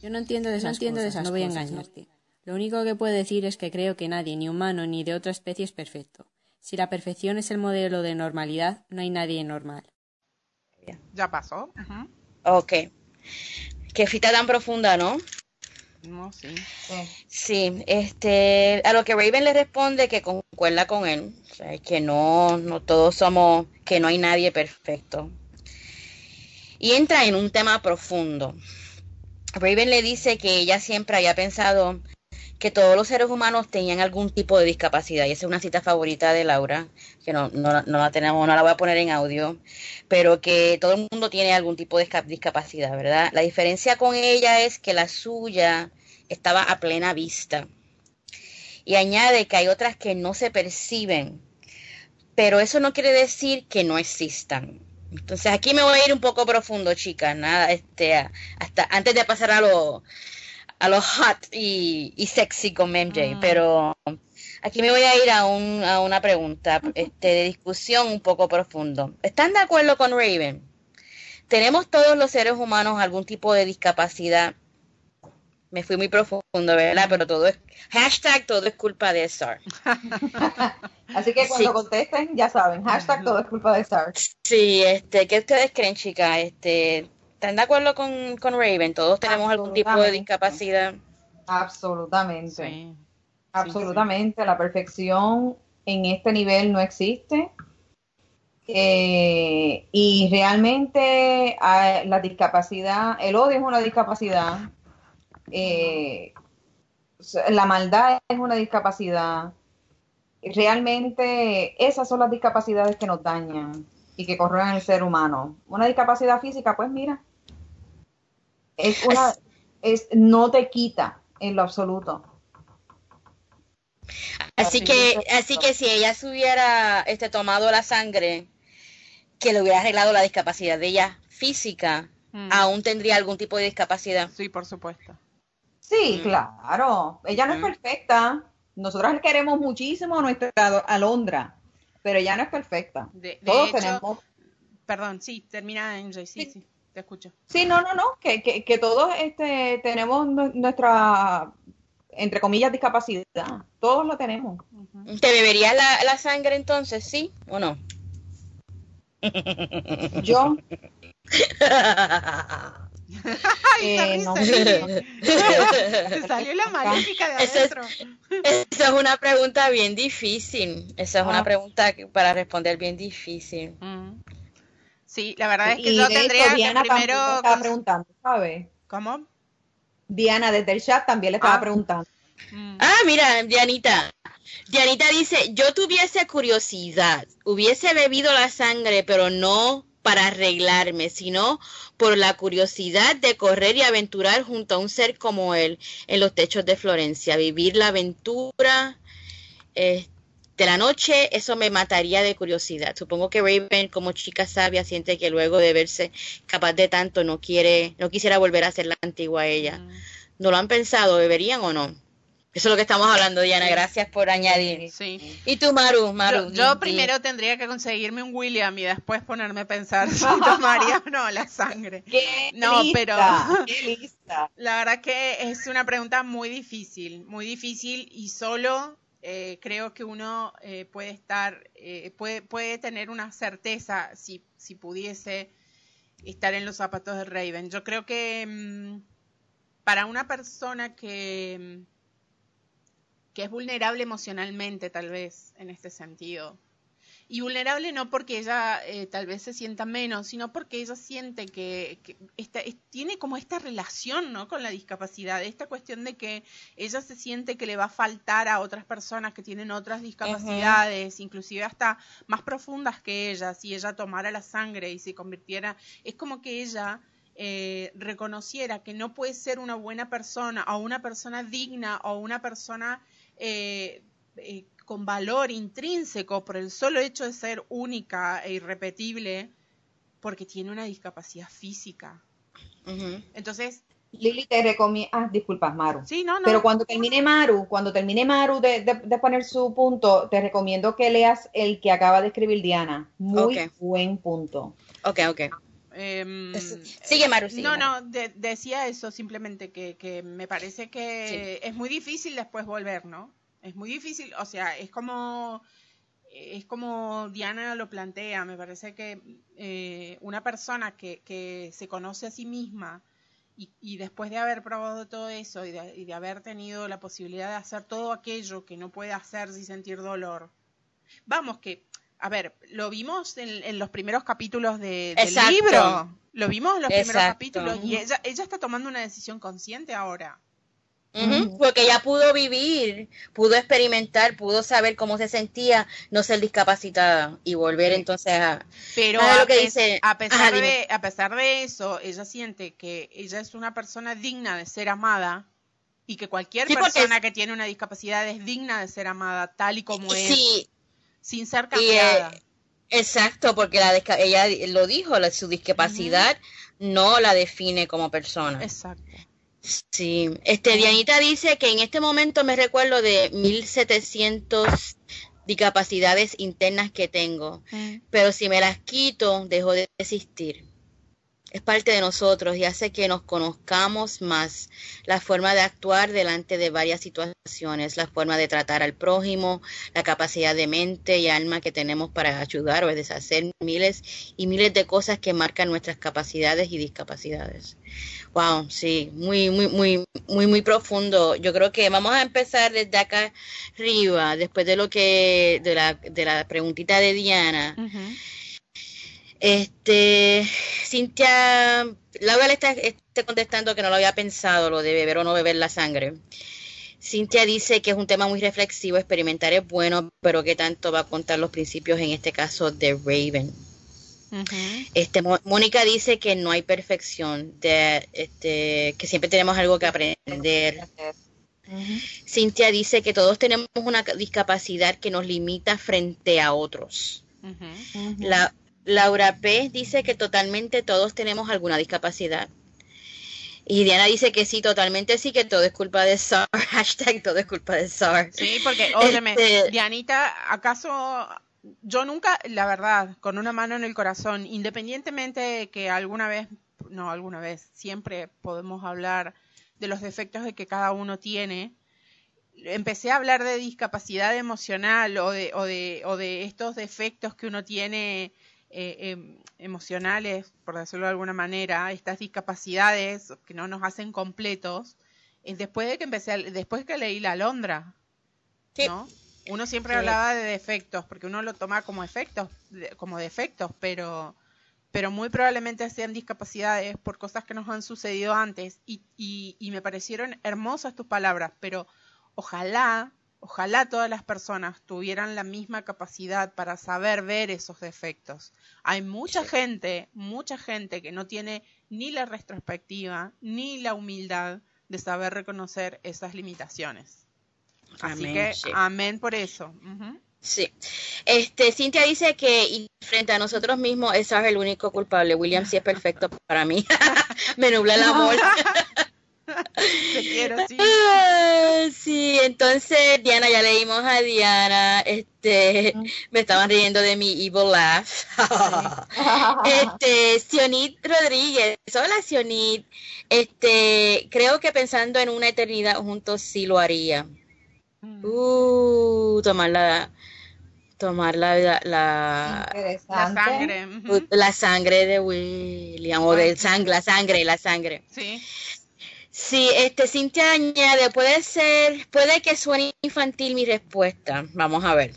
Yo no entiendo de esas, no, entiendo de esas no voy a engañarte. Lo único que puedo decir es que creo que nadie, ni humano ni de otra especie, es perfecto. Si la perfección es el modelo de normalidad, no hay nadie normal. Ya pasó. Ok. Qué fita tan profunda, ¿no? No, sí. Sí, este, a lo que Raven le responde que concuerda con él, que no, no todos somos, que no hay nadie perfecto. Y entra en un tema profundo. Raven le dice que ella siempre había pensado que todos los seres humanos tenían algún tipo de discapacidad. Y esa es una cita favorita de Laura, que no, no, no, la tenemos, no la voy a poner en audio, pero que todo el mundo tiene algún tipo de discapacidad, ¿verdad? La diferencia con ella es que la suya estaba a plena vista. Y añade que hay otras que no se perciben, pero eso no quiere decir que no existan. Entonces aquí me voy a ir un poco profundo, chicas, nada, este, hasta antes de pasar a lo, a lo hot y, sexy con MJ, pero aquí me voy a ir a, un, a una pregunta este, de discusión un poco profundo. ¿Están de acuerdo con Raven? ¿Tenemos todos los seres humanos algún tipo de discapacidad? Me fui muy profundo, ¿verdad? Pero todo es, hashtag todo es culpa de SAR. Así que cuando contesten, ya saben, hashtag todo es culpa de SAR. Sí, este, ¿qué ustedes creen, chicas? Este, ¿Están de acuerdo con, con Raven? ¿Todos tenemos algún tipo de discapacidad? Absolutamente. Absolutamente. La perfección en este nivel no existe. Eh, y realmente ah, la discapacidad, el odio es una discapacidad. Eh, la maldad es una discapacidad. Realmente esas son las discapacidades que nos dañan y que corren el ser humano. Una discapacidad física, pues mira, es una, es, no te quita en lo absoluto. Así que, así que si ella se hubiera este, tomado la sangre, que le hubiera arreglado la discapacidad de ella física, mm. aún tendría algún tipo de discapacidad. Sí, por supuesto. Sí, mm. claro. Ella no es mm. perfecta. Nosotros queremos muchísimo a nuestra Alondra, pero ella no es perfecta. Todos tenemos. Perdón, sí, termina en sí, sí te escucho. Sí, no, no, no, que, que, que todos este, tenemos nuestra, entre comillas, discapacidad. Todos lo tenemos. ¿Te beberías la, la sangre entonces, sí o no? Yo. eh, no, salió la maléfica de adentro. esa es una pregunta bien difícil. Esa es una ah. pregunta para responder bien difícil. Sí, la verdad es que yo tendría Diana que primero... Estaba preguntando, ¿sabes? ¿Cómo? Diana desde el chat también le estaba ah. preguntando. Mm. Ah, mira, Dianita. Dianita dice, yo tuviese curiosidad, hubiese bebido la sangre, pero no para arreglarme, sino por la curiosidad de correr y aventurar junto a un ser como él en los techos de Florencia, vivir la aventura, este, de la noche, eso me mataría de curiosidad. Supongo que Raven, como chica sabia, siente que luego de verse capaz de tanto no quiere, no quisiera volver a ser la antigua ella. Mm. ¿No lo han pensado? ¿Beberían o no? Eso es lo que estamos hablando, Diana. Gracias por añadir. Sí. ¿Y tú, Maru? Maru yo, primero tendría que conseguirme un William y después ponerme a pensar si tomaría o no la sangre. ¿Qué no, pero ¿Qué lista? la verdad que es una pregunta muy difícil, muy difícil y solo eh, creo que uno eh, puede estar, eh, puede, puede tener una certeza si, si pudiese estar en los zapatos de Raven. Yo creo que mm, para una persona que, mm, que es vulnerable emocionalmente, tal vez, en este sentido, y vulnerable no porque ella eh, tal vez se sienta menos, sino porque ella siente que, tiene como esta relación ¿no? con la discapacidad, esta cuestión de que ella se siente que le va a faltar a otras personas que tienen otras discapacidades, inclusive hasta más profundas que ella, si ella tomara la sangre y se convirtiera, es como que ella... Eh, reconociera que no puede ser una buena persona o una persona digna o una persona eh, eh con valor intrínseco por el solo hecho de ser única e irrepetible porque tiene una discapacidad física. Entonces... Lili te recomiendo... Ah, disculpas, Maru. Sí, no, no. Pero cuando termine Maru, cuando termine Maru de, poner su punto, te recomiendo que leas el que acaba de escribir Diana. Muy buen punto. Ok, ok. Em, sigue Maru. no, no, decía eso simplemente que, me parece que es muy difícil después volver, ¿no? Es muy difícil, o sea, es como es como Diana lo plantea, me parece que eh, una persona que, que, se conoce a sí misma y, y, después de haber probado todo eso y de, y de, haber tenido la posibilidad de hacer todo aquello que no puede hacer sin sentir dolor, vamos que, a ver, lo vimos en, los primeros capítulos de, del libro, lo vimos en los primeros capítulos y ella, ella está tomando una decisión consciente ahora. Porque ella pudo vivir, pudo experimentar, pudo saber cómo se sentía no ser discapacitada y volver entonces a... Pero a, que dice, a, pesar de, a pesar de eso, ella siente que ella es una persona digna de ser amada y que cualquier Sí, persona es- que tiene una discapacidad es digna de ser amada tal y como es, Sí, sin ser Y, eh, cambiada. exacto, porque la ella lo dijo, la- su discapacidad no la define como persona. Exacto. Sí, este Dianita dice que en este momento me recuerdo de 1700 discapacidades internas que tengo, pero si me las quito, dejo de existir. Es parte de nosotros y hace que nos conozcamos más la forma de actuar delante de varias situaciones, la forma de tratar al prójimo, la capacidad de mente y alma que tenemos para ayudar o deshacer miles y miles de cosas que marcan nuestras capacidades y discapacidades. Wow, sí, muy, muy, muy, muy, muy profundo. Yo creo que vamos a empezar desde acá arriba, después de lo que, de la, de la preguntita de Diana. Este, Cintia, Laura le está, está contestando que no lo había pensado, lo de beber o no beber la sangre. Cintia dice que es un tema muy reflexivo, experimentar es bueno, pero que tanto va a contar los principios en este caso de Raven. Este, Mónica dice que no hay perfección, de, este, que siempre tenemos algo que aprender. Ujú. Cintia dice que todos tenemos una discapacidad que nos limita frente a otros. La, Laura P. dice que totalmente todos tenemos alguna discapacidad. Y Diana dice que sí, totalmente sí, que todo es culpa de SAR. Hashtag todo es culpa de SAR. Sí, porque, óyeme, Este- Dianita, ¿acaso yo nunca, la verdad, con una mano en el corazón, independientemente de que alguna vez, no alguna vez, siempre podemos hablar de los defectos de que cada uno tiene, empecé a hablar de discapacidad emocional o de, o de, o de estos defectos que uno tiene eh, em, emocionales, por decirlo de alguna manera, estas discapacidades que no nos hacen completos, eh, después de que empecé, a- después que leí la Alondra, Sí. ¿no? Uno siempre Sí. hablaba de defectos, porque uno lo toma como efectos, como defectos, pero, pero muy probablemente sean discapacidades por cosas que nos han sucedido antes. Y, y, y me parecieron hermosas tus palabras, pero ojalá, ojalá todas las personas tuvieran la misma capacidad para saber ver esos defectos. Hay mucha gente, mucha gente que no tiene ni la retrospectiva ni la humildad de saber reconocer esas limitaciones. Así Amén, que sí. amén por eso. Sí. Este, Cintia dice que y frente a nosotros mismos, ese es el único culpable. William sí es perfecto para mí. Me nubla el amor. Te quiero, sí. Ah, Sí, entonces Diana, ya leímos a Diana, este, me estaban riendo de mi evil laugh. Este, Sionit Rodríguez, hola Sionit, este, creo que pensando en una eternidad juntos sí lo haría. Mm. Uh, tomar la, tomar la, la, la, sangre. la sangre de William, o de sang- la sangre, la sangre. Sí. Sí, este Cintia añade, puede ser, puede que suene infantil mi respuesta, vamos a ver.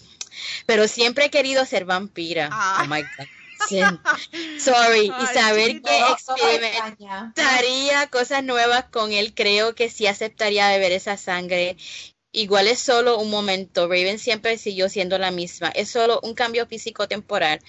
Pero siempre he querido ser vampira. Ah. Oh my God. Sí. Sorry, y saber que experimentaría cosas nuevas con él, creo que sí aceptaría beber esa sangre. Igual es solo un momento. Raven siempre siguió siendo la misma. Es solo un cambio físico temporal.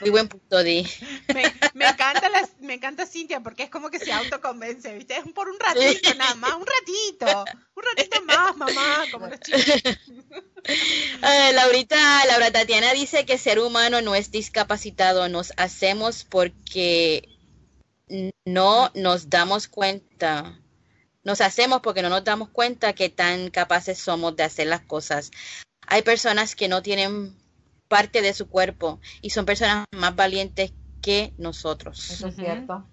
Muy buen punto, Di. Me, me encanta la, me encanta Cintia porque es como que se autoconvence, ¿viste? Es por un ratito nada más, un ratito, un ratito más, mamá, como los chicos. Eh, Laurita, Laura Tatiana dice que ser humano no es discapacitado, nos hacemos porque no nos damos cuenta. Nos hacemos porque no nos damos cuenta que tan capaces somos de hacer las cosas. Hay personas que no tienen parte de su cuerpo y son personas más valientes que nosotros. Eso es cierto.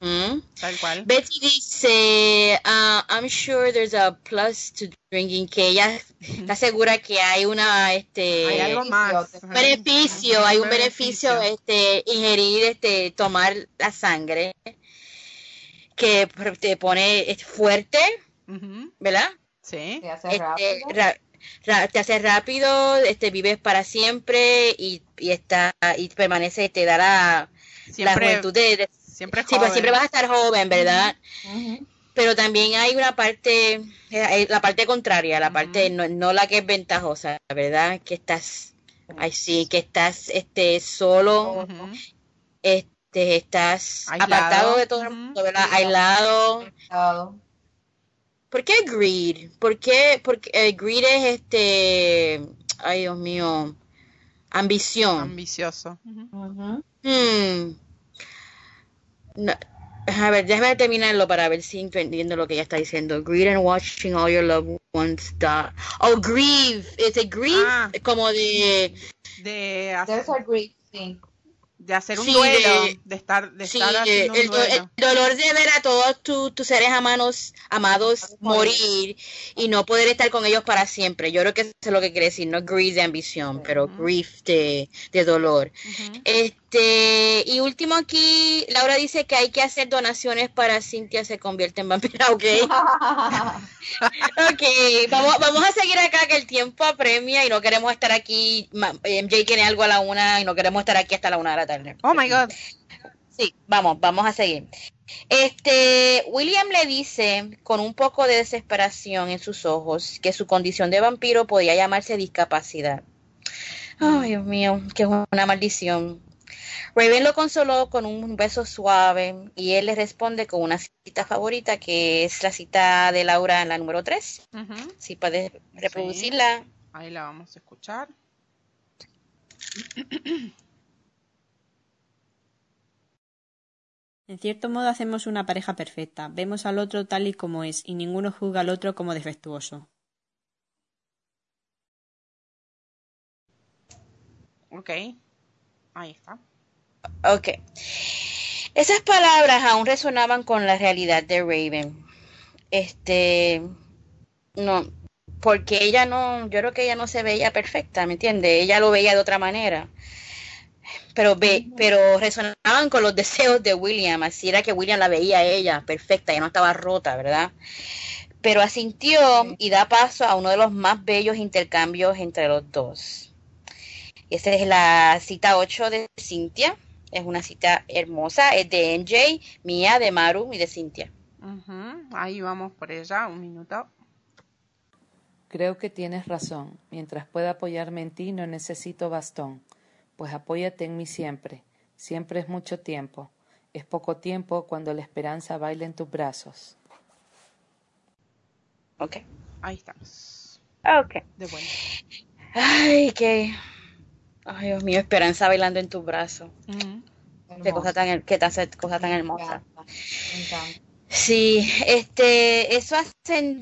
¿Mm? Tal cual. Betty dice, ah, I'm sure there's a plus to drinking, que ella está segura que hay una, este, Hay algo más. beneficio, hay un beneficio, este, ingerir, este, tomar la sangre, que te pone este, fuerte, ¿verdad? Sí. Se hace Este, rápido. te hace rápido, este, vives para siempre y, y está, y permanece, te dará la juventud de, de- siempre sí, pues joven. siempre vas a estar joven, ¿verdad? Pero también hay una parte, eh, la parte contraria, la parte no, no la que es ventajosa, ¿verdad? Que estás, ay sí, que estás este solo, Ujú. Este estás Aislado. apartado de todo el mundo, ¿verdad? Aislado. ¿Por qué greed? ¿Por qué? Porque eh, greed es este, ay Dios mío, ambición. Ambicioso. Hmm. No, a ver, déjame terminarlo para ver si entiendo lo que ella está diciendo. Greed and watching all your loved ones die. Oh, grieve. ¿Es el grieve? Ah. Como de... De, hacer, There's grief, sí. De hacer un Sí, duelo, de- de, estar, de Sí, estar haciendo el, un do- duelo. el dolor de ver a todos tu- tus seres amados, amados morir y no poder estar con ellos para siempre. Yo creo que eso es lo que quiere decir, no greed de ambición, pero grief de, de dolor. Este, y último aquí, Laura dice que hay que hacer donaciones para Cintia se convierte en vampira, ok. Ok, vamos, vamos a seguir acá que el tiempo apremia y no queremos estar aquí. ma- eh, MJ tiene algo a la una y no queremos estar aquí hasta la una de la tarde. Oh my God. Sí, vamos, vamos a seguir. Este, William le dice con un poco de desesperación en sus ojos que su condición de vampiro podía llamarse discapacidad. Ay, Dios mío, que es una maldición. Raven lo consoló con un beso suave y él le responde con una cita favorita que es la cita de Laura en la número 3. Ujú. Si puedes reproducirla. Ahí la vamos a escuchar. En cierto modo hacemos una pareja perfecta, vemos al otro tal y como es, y ninguno juzga al otro como defectuoso. Ok. Ahí está. Ok. Esas palabras aún resonaban con la realidad de Raven. Este, no, porque ella no, yo creo que ella no se veía perfecta, ¿me entiende? Ella lo veía de otra manera. Pero ve, pero resonaban con los deseos de William, así era que William la veía a ella perfecta, ya no estaba rota, ¿verdad? Pero asintió y da paso a uno de los más bellos intercambios entre los dos. Y esta es la cita 8 de Cintia. Es una cita hermosa. Es de NJ, mía, de Maru y de Cintia. Ahí vamos por ella, un minuto. Creo que tienes razón. Mientras pueda apoyarme en ti, no necesito bastón. Pues apóyate en mí siempre. Siempre es mucho tiempo. Es poco tiempo cuando la esperanza baila en tus brazos. Ok. Ahí estamos. Ok. De vuelta. Ay, qué. Ay, Dios mío, esperanza bailando en tus brazos. Ujú. Qué cosa tan, qué tan- cosa tan hermosa. Sí, este, eso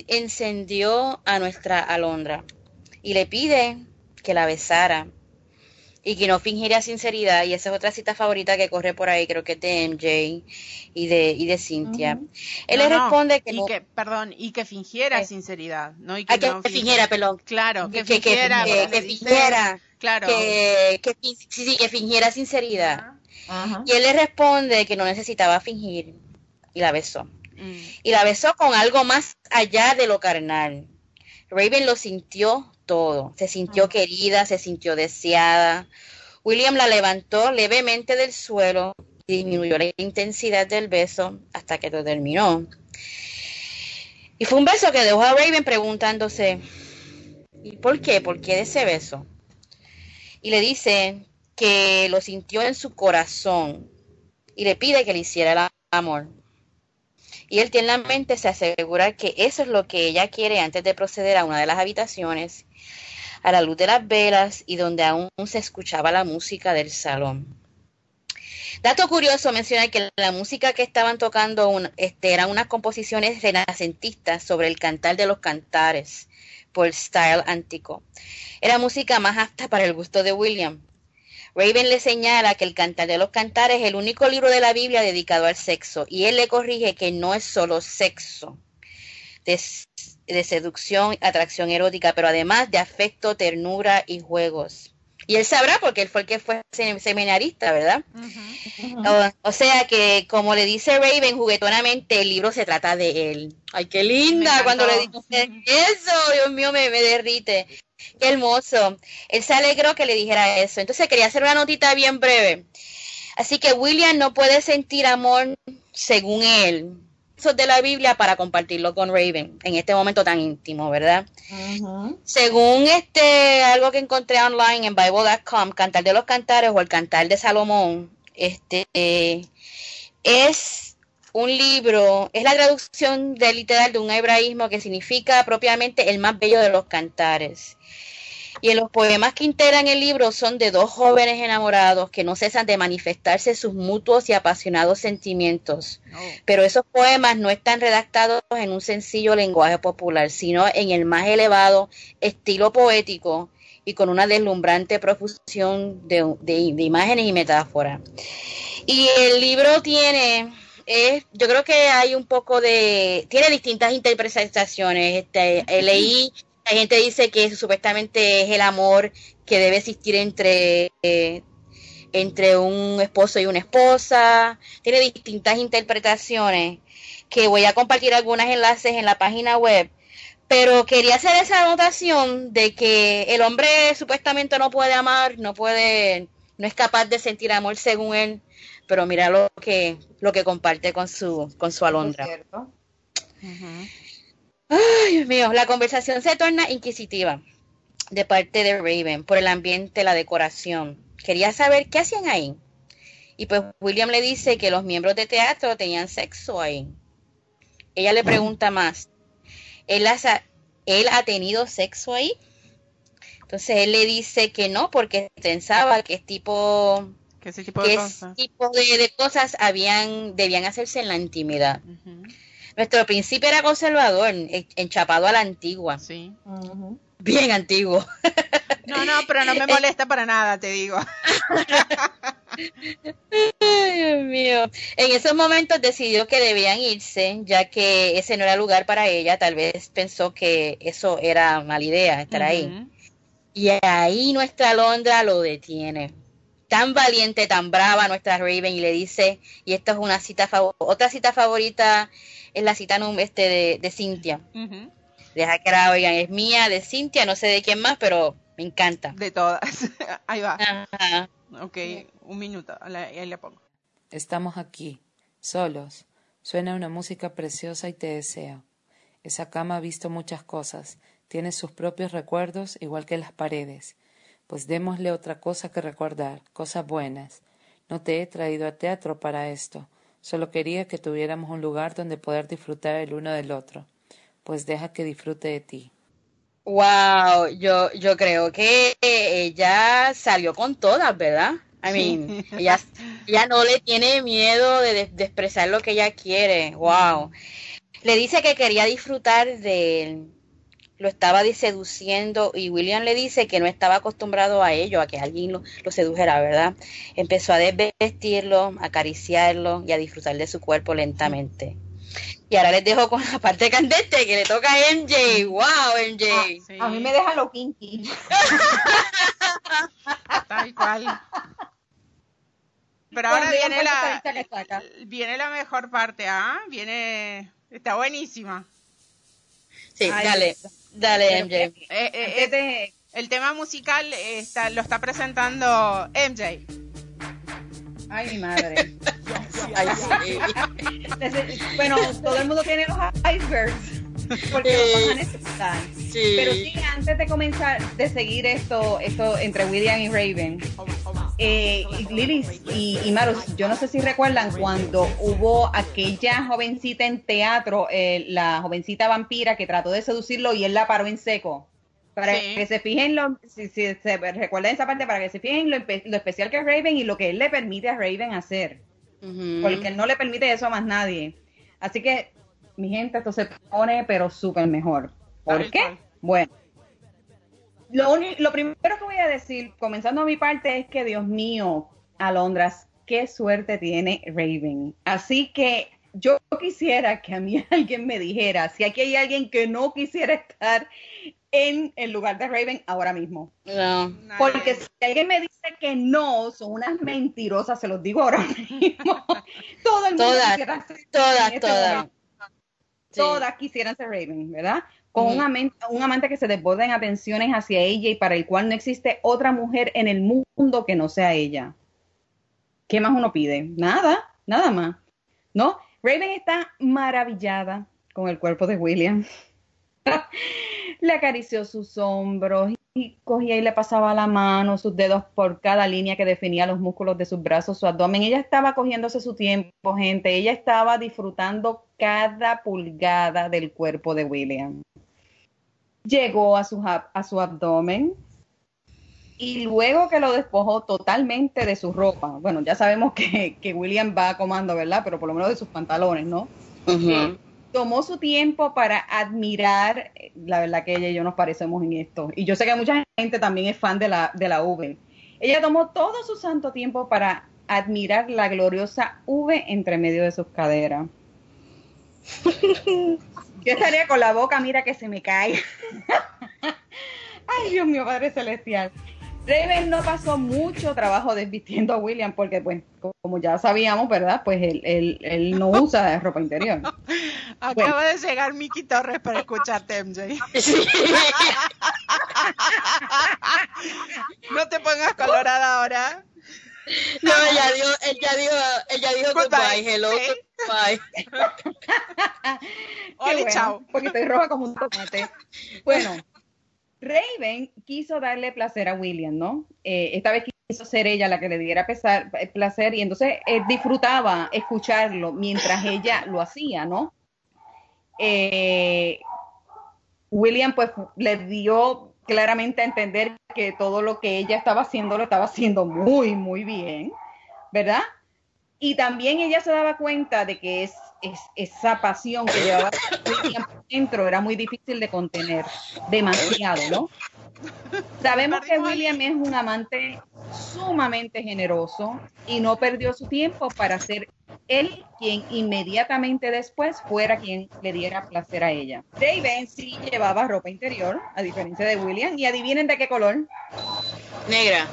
encendió a nuestra Alondra y le pide que la besara y que no fingiera sinceridad. Y esa es otra cita favorita que corre por ahí, creo que es de MJ y de, y de Cintia. Él No, le responde que y no, que, perdón, y que fingiera Eh. sinceridad, ¿no? Y que hay que no fingiera, perdón, Claro, que, que, que, fingiera. que- fingiera, Claro. que, sí, sí, que fingiera sinceridad. Y él le responde que no necesitaba fingir y la besó. Mm. y la besó con algo más allá de lo carnal. Raven lo sintió todo, se sintió querida, se sintió deseada. William la levantó levemente del suelo y disminuyó la intensidad del beso hasta que lo terminó. Y fue un beso que dejó a Raven preguntándose, ¿y por qué? ¿Por qué de ese beso? Y le dice que lo sintió en su corazón y le pide que le hiciera el amor. Y él tiernamente se asegura que eso es lo que ella quiere antes de proceder a una de las habitaciones, a la luz de las velas y donde aún se escuchaba la música del salón. Dato curioso menciona que la música que estaban tocando un- este, eran unas composiciones renacentistas sobre el cantar de los cantares por Style Antico. Era música más apta para el gusto de William. Raven le señala que el Cantar de los Cantares es el único libro de la Biblia dedicado al sexo y él le corrige que no es solo sexo de, de seducción, atracción erótica, pero además de afecto, ternura y juegos. Y él sabrá porque él fue el que fue sem- seminarista, ¿verdad? O, o sea que, como le dice Raven juguetonamente, el libro se trata de él. ¡Ay, qué linda! Cuando le dice eso, Dios mío, me, me derrite. Qué hermoso. Él se alegró que le dijera eso. Entonces quería hacer una notita bien breve. Así que William no puede sentir amor según él. De la Biblia para compartirlo con Raven en este momento tan íntimo, ¿verdad? Según este algo que encontré online en Bible.com, Cantar de los Cantares o el Cantar de Salomón, este eh, es un libro, es la traducción del literal de un hebraísmo que significa propiamente el más bello de los cantares. Y en los poemas que integran el libro son de dos jóvenes enamorados que no cesan de manifestarse sus mutuos y apasionados sentimientos. Pero esos poemas no están redactados en un sencillo lenguaje popular, sino en el más elevado estilo poético y con una deslumbrante profusión de, imágenes y metáforas. Y el libro tiene yo creo que hay un poco de, tiene distintas interpretaciones. Este, leí la gente dice que supuestamente es el amor que debe existir entre, eh, entre un esposo y una esposa. Tiene distintas interpretaciones que voy a compartir algunos enlaces en la página web. Pero quería hacer esa anotación de que el hombre supuestamente no puede amar, no puede, no es capaz de sentir amor según él, pero mira lo que, lo que comparte con su, con su alondra. Ay, Dios mío, la conversación se torna inquisitiva de parte de Raven por el ambiente, la decoración. Quería saber qué hacían ahí. Y pues William le dice que los miembros de teatro tenían sexo ahí. Ella le pregunta más, ¿él, ha, ¿él ha tenido sexo ahí? Entonces él le dice que no, porque pensaba que tipo, que ese tipo de, cosas? tipo de, cosas habían, debían hacerse en la intimidad. Nuestro príncipe era conservador, enchapado a la antigua. Sí. Bien antiguo. No, no, pero no me molesta para nada, te digo. Ay, Dios mío. En esos momentos decidió que debían irse, ya que ese no era lugar para ella. Tal vez pensó que eso era mala idea, estar ahí. Y ahí nuestra Londra lo detiene. Tan valiente, tan brava nuestra Raven y le dice, y esto es una cita otra cita favorita es la cita este de, de Cintia. Deja que la oigan, es mía, de Cintia, no sé de quién más, pero me encanta. De todas. Ahí va. Ok, un minuto, ahí le pongo. Estamos aquí, solos. Suena una música preciosa y te deseo. Esa cama ha visto muchas cosas, tiene sus propios recuerdos igual que las paredes. Pues démosle otra cosa que recordar, cosas buenas. No te he traído a teatro para esto. Solo quería que tuviéramos un lugar donde poder disfrutar el uno del otro, pues deja que disfrute de ti. Wow, yo, yo creo que ella salió con todas, ¿verdad? I mean, ella, no le tiene miedo de, de, expresar lo que ella quiere. Wow. Le dice que quería disfrutar de, lo estaba seduciendo y William le dice que no estaba acostumbrado a ello, a que alguien lo, sedujera, ¿verdad? Empezó a desvestirlo, a acariciarlo y a disfrutar de su cuerpo lentamente. Y ahora les dejo con la parte candente que le toca a MJ. ¡Wow, MJ! Ah, a mí me deja lo kinky. Tal cual. Pero ahora viene la, viene la mejor parte, ¿ah? Viene, está buenísima. Sí, dale. Dale, MJ. Eh, eh, eh, el tema musical está, lo está presentando MJ. Ay, mi madre. bueno, todo el mundo tiene los icebergs porque los van a necesitar. Pero sí, antes de comenzar, de seguir esto, esto entre William y Raven, eh, Lilis y, y Maros, yo no sé si recuerdan cuando hubo aquella jovencita en teatro, eh, la jovencita vampira que trató de seducirlo y él la paró en seco. Para que se fijen, lo, si, se recuerden esa parte, para que se fijen lo, especial que es Raven y lo que él le permite a Raven hacer. Porque él no le permite eso a más nadie. Así que, mi gente, esto se pone pero súper mejor. ¿Por qué? Bueno, lo, lo primero que voy a decir, comenzando a mi parte, es que Dios mío, Alondras, qué suerte tiene Raven. Así que yo quisiera que a mí alguien me dijera si aquí hay alguien que no quisiera estar en el lugar de Raven ahora mismo. No. Porque si alguien me dice que no, son unas mentirosas, se los digo ahora mismo. Todo el mundo todas, quisiera ser todas, este todas. Todas quisieran ser Raven, ¿verdad? Con un, amante, un, amante, que se desborda en atenciones hacia ella y para el cual no existe otra mujer en el mundo que no sea ella. ¿Qué más uno pide? Nada, nada más. ¿No? Raven está maravillada con el cuerpo de William. Le acarició sus hombros cogía y le pasaba la mano, sus dedos por cada línea que definía los músculos de sus brazos, su abdomen. Ella estaba cogiéndose su tiempo, gente. Ella estaba disfrutando cada pulgada del cuerpo de William. Llegó a su, a su abdomen, y luego que lo despojó totalmente de su ropa, bueno, ya sabemos que, William va a comando, ¿verdad? Pero por lo menos de sus pantalones, ¿no? tomó su tiempo para admirar, la verdad que ella y yo nos parecemos en esto, y yo sé que mucha gente también es fan de la, de la V. Ella tomó todo su santo tiempo para admirar la gloriosa V entre medio de sus caderas. Yo estaría con la boca, mira que se me cae. Ay, Dios mío, Padre Celestial. Raven no pasó mucho trabajo desvistiendo a William porque, pues, como ya sabíamos, ¿verdad? Pues él, él, no usa ropa interior. Acaba de llegar Miki Torres para escucharte, MJ. no te pongas colorada ahora. No, ella dijo, ella dijo, ella dijo goodbye, hello, goodbye. Hola, chao. Porque estoy roja como un tomate. Bueno, Raven quiso darle placer a William, ¿no? Eh, esta vez quiso ser ella la que le diera pesar, eh, placer y entonces eh, disfrutaba escucharlo mientras ella lo hacía, ¿no? William pues le dio claramente a entender que todo lo que ella estaba haciendo lo estaba haciendo muy, muy bien, ¿verdad? Y también ella se daba cuenta de que es esa pasión que llevaba dentro era muy difícil de contener, demasiado, ¿no? Sabemos que William es un amante sumamente generoso y no perdió su tiempo para ser él quien inmediatamente después fuera quien le diera placer a ella. David sí llevaba ropa interior, a diferencia de William, y adivinen de qué color. Negra.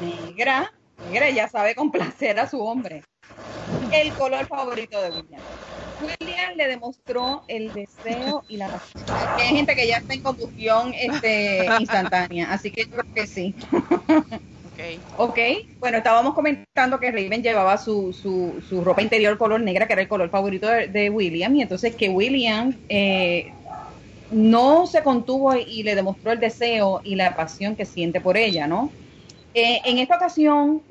Negra. Negra, ya sabe complacer a su hombre. El color favorito de William. Le demostró el deseo y la pasión. Hay gente que ya está en combustión este, instantánea, así que yo creo que sí. Okay. ok, bueno, estábamos comentando que Raven llevaba su, su, su, ropa interior color negra, que era el color favorito de, William, y entonces que William eh, no se contuvo y, le demostró el deseo y la pasión que siente por ella, ¿no? Eh, en esta ocasión,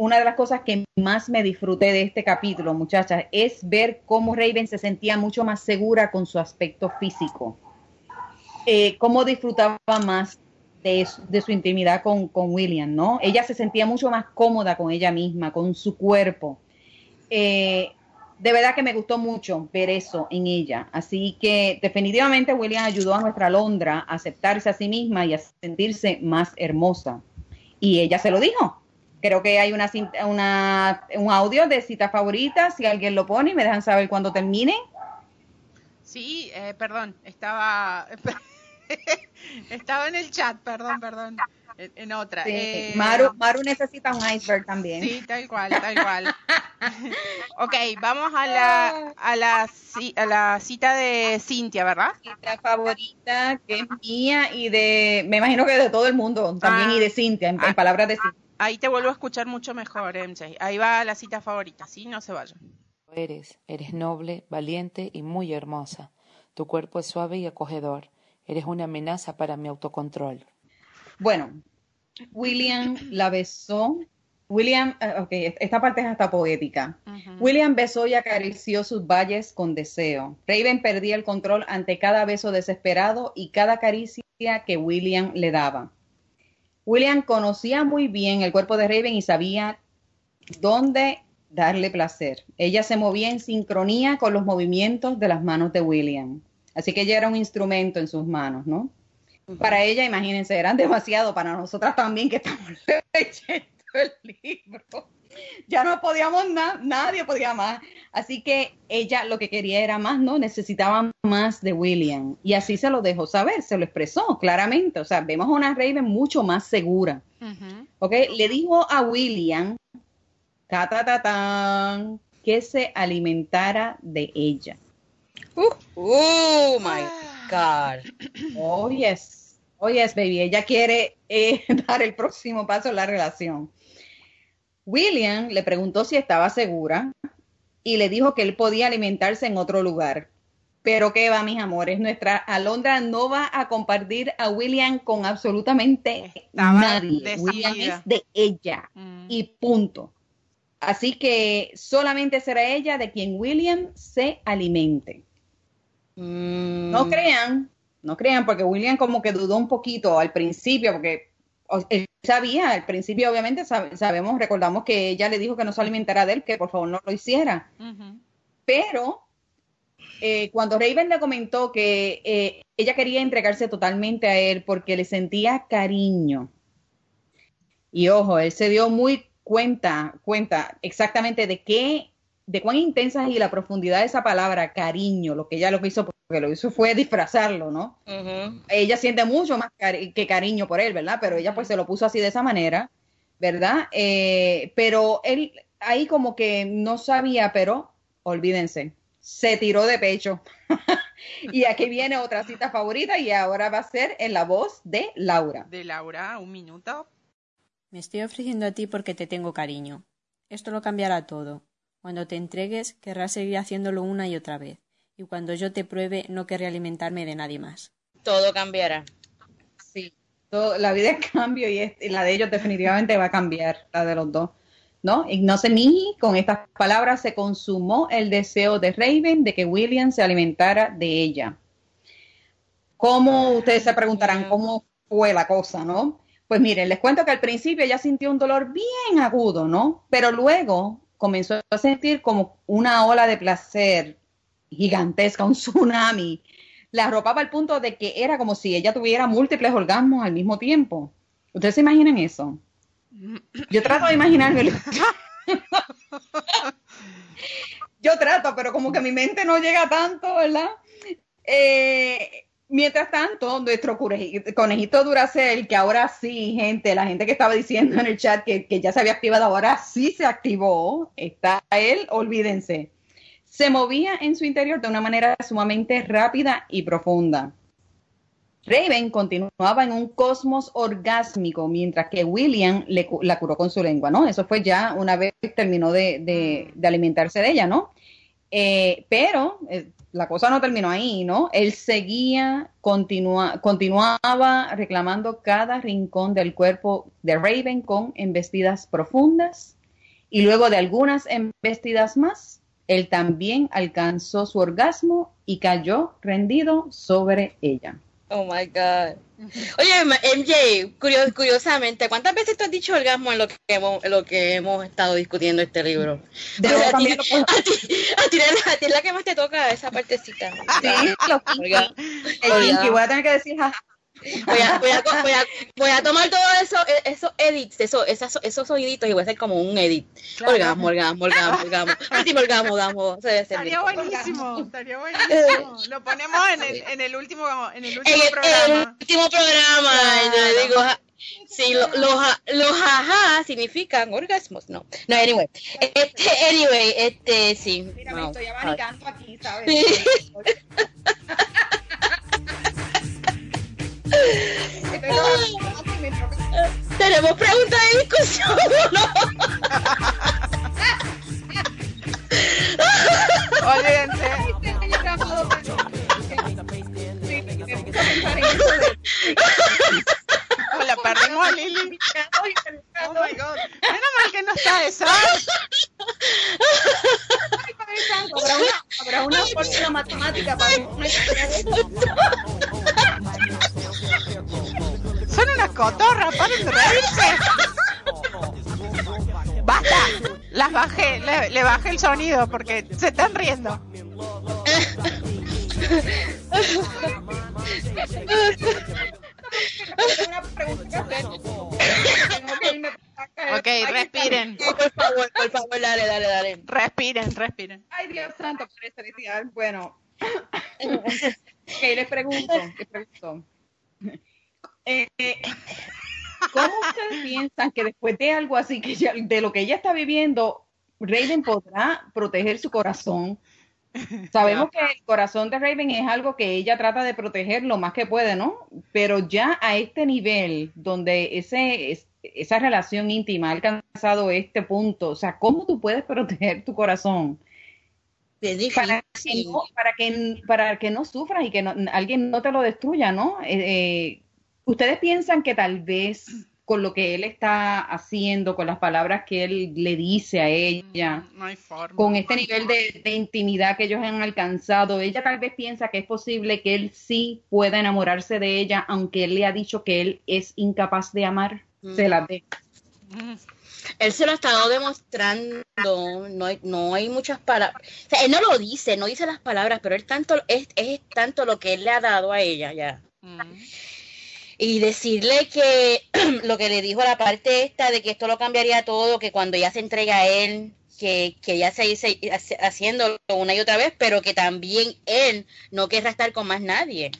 una de las cosas que más me disfruté de este capítulo, muchachas, es ver cómo Raven se sentía mucho más segura con su aspecto físico. Eh, cómo disfrutaba más de su, intimidad con, William, ¿no? Ella se sentía mucho más cómoda con ella misma, con su cuerpo. Eh, de verdad que me gustó mucho ver eso en ella. Así que definitivamente William ayudó a nuestra Londra a aceptarse a sí misma y a sentirse más hermosa. Y ella se lo dijo. Creo que hay una, una, un audio de cita favorita, si alguien lo pone, me dejan saber cuando termine. Sí, eh, perdón, estaba estaba en el chat, perdón, perdón, en, otra. Eh, Maru, Maru necesita un iceberg también. Sí, tal cual, tal cual. ok, vamos a la, a la, a la cita de Cintia, ¿verdad? Cita favorita que es mía y de, me imagino que de todo el mundo también y de ah. Cintia, en, en palabras de Cintia. Ahí te vuelvo a escuchar mucho mejor, MJ. Ahí va la cita favorita, ¿sí? No se vayan. Eres, eres noble, valiente y muy hermosa. Tu cuerpo es suave y acogedor. Eres una amenaza para mi autocontrol. Bueno, William la besó. William, eh, ok, esta parte es hasta poética. William besó y acarició sus valles con deseo. Raven perdía el control ante cada beso desesperado y cada caricia que William le daba. William conocía muy bien el cuerpo de Raven y sabía dónde darle placer. Ella se movía en sincronía con los movimientos de las manos de William. Así que ella era un instrumento en sus manos, ¿no? Para ella, imagínense, eran demasiado para nosotras también que estamos leyendo el libro ya no podíamos nada, nadie podía más. Así que ella lo que quería era más, ¿no? Necesitaba más de William. Y así se lo dejó saber, se lo expresó claramente. O sea, vemos a una Raven mucho más segura. ¿Ok? Le dijo a William, ta, ta, ta, ta, que se alimentara de ella. Uh, oh my God. Oh, yes. Oh, yes, baby. Ella quiere eh, dar el próximo paso en la relación. William le preguntó si estaba segura y le dijo que él podía alimentarse en otro lugar. Pero qué va, mis amores, nuestra Alondra no va a compartir a William con absolutamente Estaba nadie. decidida. William es de ella Mm. y punto. Así que solamente será ella de quien William se alimente. Mm. No crean, no crean, porque William como que dudó un poquito al principio, porque él sabía, al principio obviamente sab- sabemos, recordamos que ella le dijo que no se alimentara de él, que por favor no lo hiciera. Pero eh, cuando Raven le comentó que eh, ella quería entregarse totalmente a él porque le sentía cariño. Y ojo, él se dio muy cuenta, cuenta exactamente de qué, de cuán intensa y la profundidad de esa palabra, cariño, lo que ella lo hizo, porque lo hizo fue disfrazarlo, ¿no? Ella siente mucho más cari- que cariño por él, ¿verdad? Pero ella pues se lo puso así de esa manera, ¿verdad? Eh, pero él ahí como que no sabía, pero olvídense, se tiró de pecho. y aquí viene otra cita favorita y ahora va a ser en la voz de Laura. De Laura, un minuto. Me estoy ofreciendo a ti porque te tengo cariño. Esto lo cambiará todo. Cuando te entregues, querrás seguir haciéndolo una y otra vez. Y cuando yo te pruebe, no querré alimentarme de nadie más. Todo cambiará. Sí, todo- la vida es cambio y, es- y la de ellos definitivamente va a cambiar, la de los dos. ¿No? Y no sé ni con estas palabras se consumó el deseo de Raven de que William se alimentara de ella. ¿Cómo ustedes se preguntarán cómo fue la cosa, no? Pues miren, les cuento que al principio ella sintió un dolor bien agudo, ¿no? Pero luego comenzó a sentir como una ola de placer gigantesca, un tsunami. La arropaba al punto de que era como si ella tuviera múltiples orgasmos al mismo tiempo. ¿Ustedes se imaginan eso? Yo trato de imaginármelo. Yo trato, pero como que mi mente no llega tanto, ¿verdad? Eh, mientras tanto, nuestro conejito Duracell, que ahora sí, gente, la gente que estaba diciendo en el chat que, que ya se había activado, ahora sí se activó, está él, olvídense. Se movía en su interior de una manera sumamente rápida y profunda. Raven continuaba en un cosmos orgásmico, mientras que William le la curó con su lengua, ¿no? Eso fue ya una vez terminó de, alimentarse de ella, ¿no? Eh, pero eh, la cosa no terminó ahí, ¿no? Él seguía, continua- continuaba reclamando cada rincón del cuerpo de Raven con embestidas profundas y luego de algunas embestidas más, él también alcanzó su orgasmo y cayó rendido sobre ella. Oh my God. Oye, MJ, curio- curiosamente, ¿cuántas veces tú has dicho orgasmo en lo que hemos, en lo que hemos estado discutiendo este libro? Debo a, ti, a, ti, a ti es la- a ti es la que más te toca esa partecita. Sí, kinky, voy a tener que decir. Voy a, voy, a, voy, a, voy a tomar todos eso, e, esos edits, eso, esas, esos soniditos y voy a hacer como un edit. Claro. Orgasmo, orgasmo, orgasmo, orgasmo. Último orgasmo, orgasmo. Estaría buenísimo, estaría buenísimo. Lo ponemos en el, en el último, en el último en el, el programa. último programa, Claro. yo digo, sí, lo- los ja- los jaja significan orgasmos, no. No, anyway, este, anyway, este, sí. Mira, me wow. estoy abanicando aquí, ¿sabes? Sí. Tenemos preguntas de discusión, ¿no? Olvídense. Hola, perdimos a Lili. Oh my god. Menos mal que no está esa. Habrá una, habrá una fórmula matemática para una. Son unas cotorras, paren de reírse. Basta. Las bajé, le, le bajé el sonido porque se están riendo. Ok, respiren. Por favor, por favor, dale, dale, dale. Respiren, respiren. Ay, Dios santo, por felicidad. Bueno. ok, les pregunto, les pregunto. Eh, ¿Cómo ustedes piensan que después de algo así, que ella- de lo que ella está viviendo, Raven podrá proteger su corazón? Sabemos que el corazón de Raven es algo que ella trata de proteger lo más que puede, ¿no? Pero ya a este nivel, donde ese, es- esa relación íntima ha alcanzado este punto, o sea, ¿cómo tú puedes proteger tu corazón? Para que no, para que, para que no sufras y que no- alguien no te lo destruya, ¿no? Eh, eh, Ustedes piensan que tal vez con lo que él está haciendo, con las palabras que él le dice a ella, Mm, No hay forma. con este nivel de, de intimidad que ellos han alcanzado, ella tal vez piensa que es posible que él sí pueda enamorarse de ella, aunque él le ha dicho que él es incapaz de amar. Se la de. Mm, Él se lo ha estado demostrando, no hay, no hay muchas palabras. O sea, él no lo dice, no dice las palabras, pero él tanto, es, es tanto lo que él le ha dado a ella ya. mm. Y decirle que lo que le dijo la parte esta de que esto lo cambiaría todo, que cuando ella se entrega a él, que, que ella se dice haciéndolo una y otra vez, pero que también él no querrá estar con más nadie.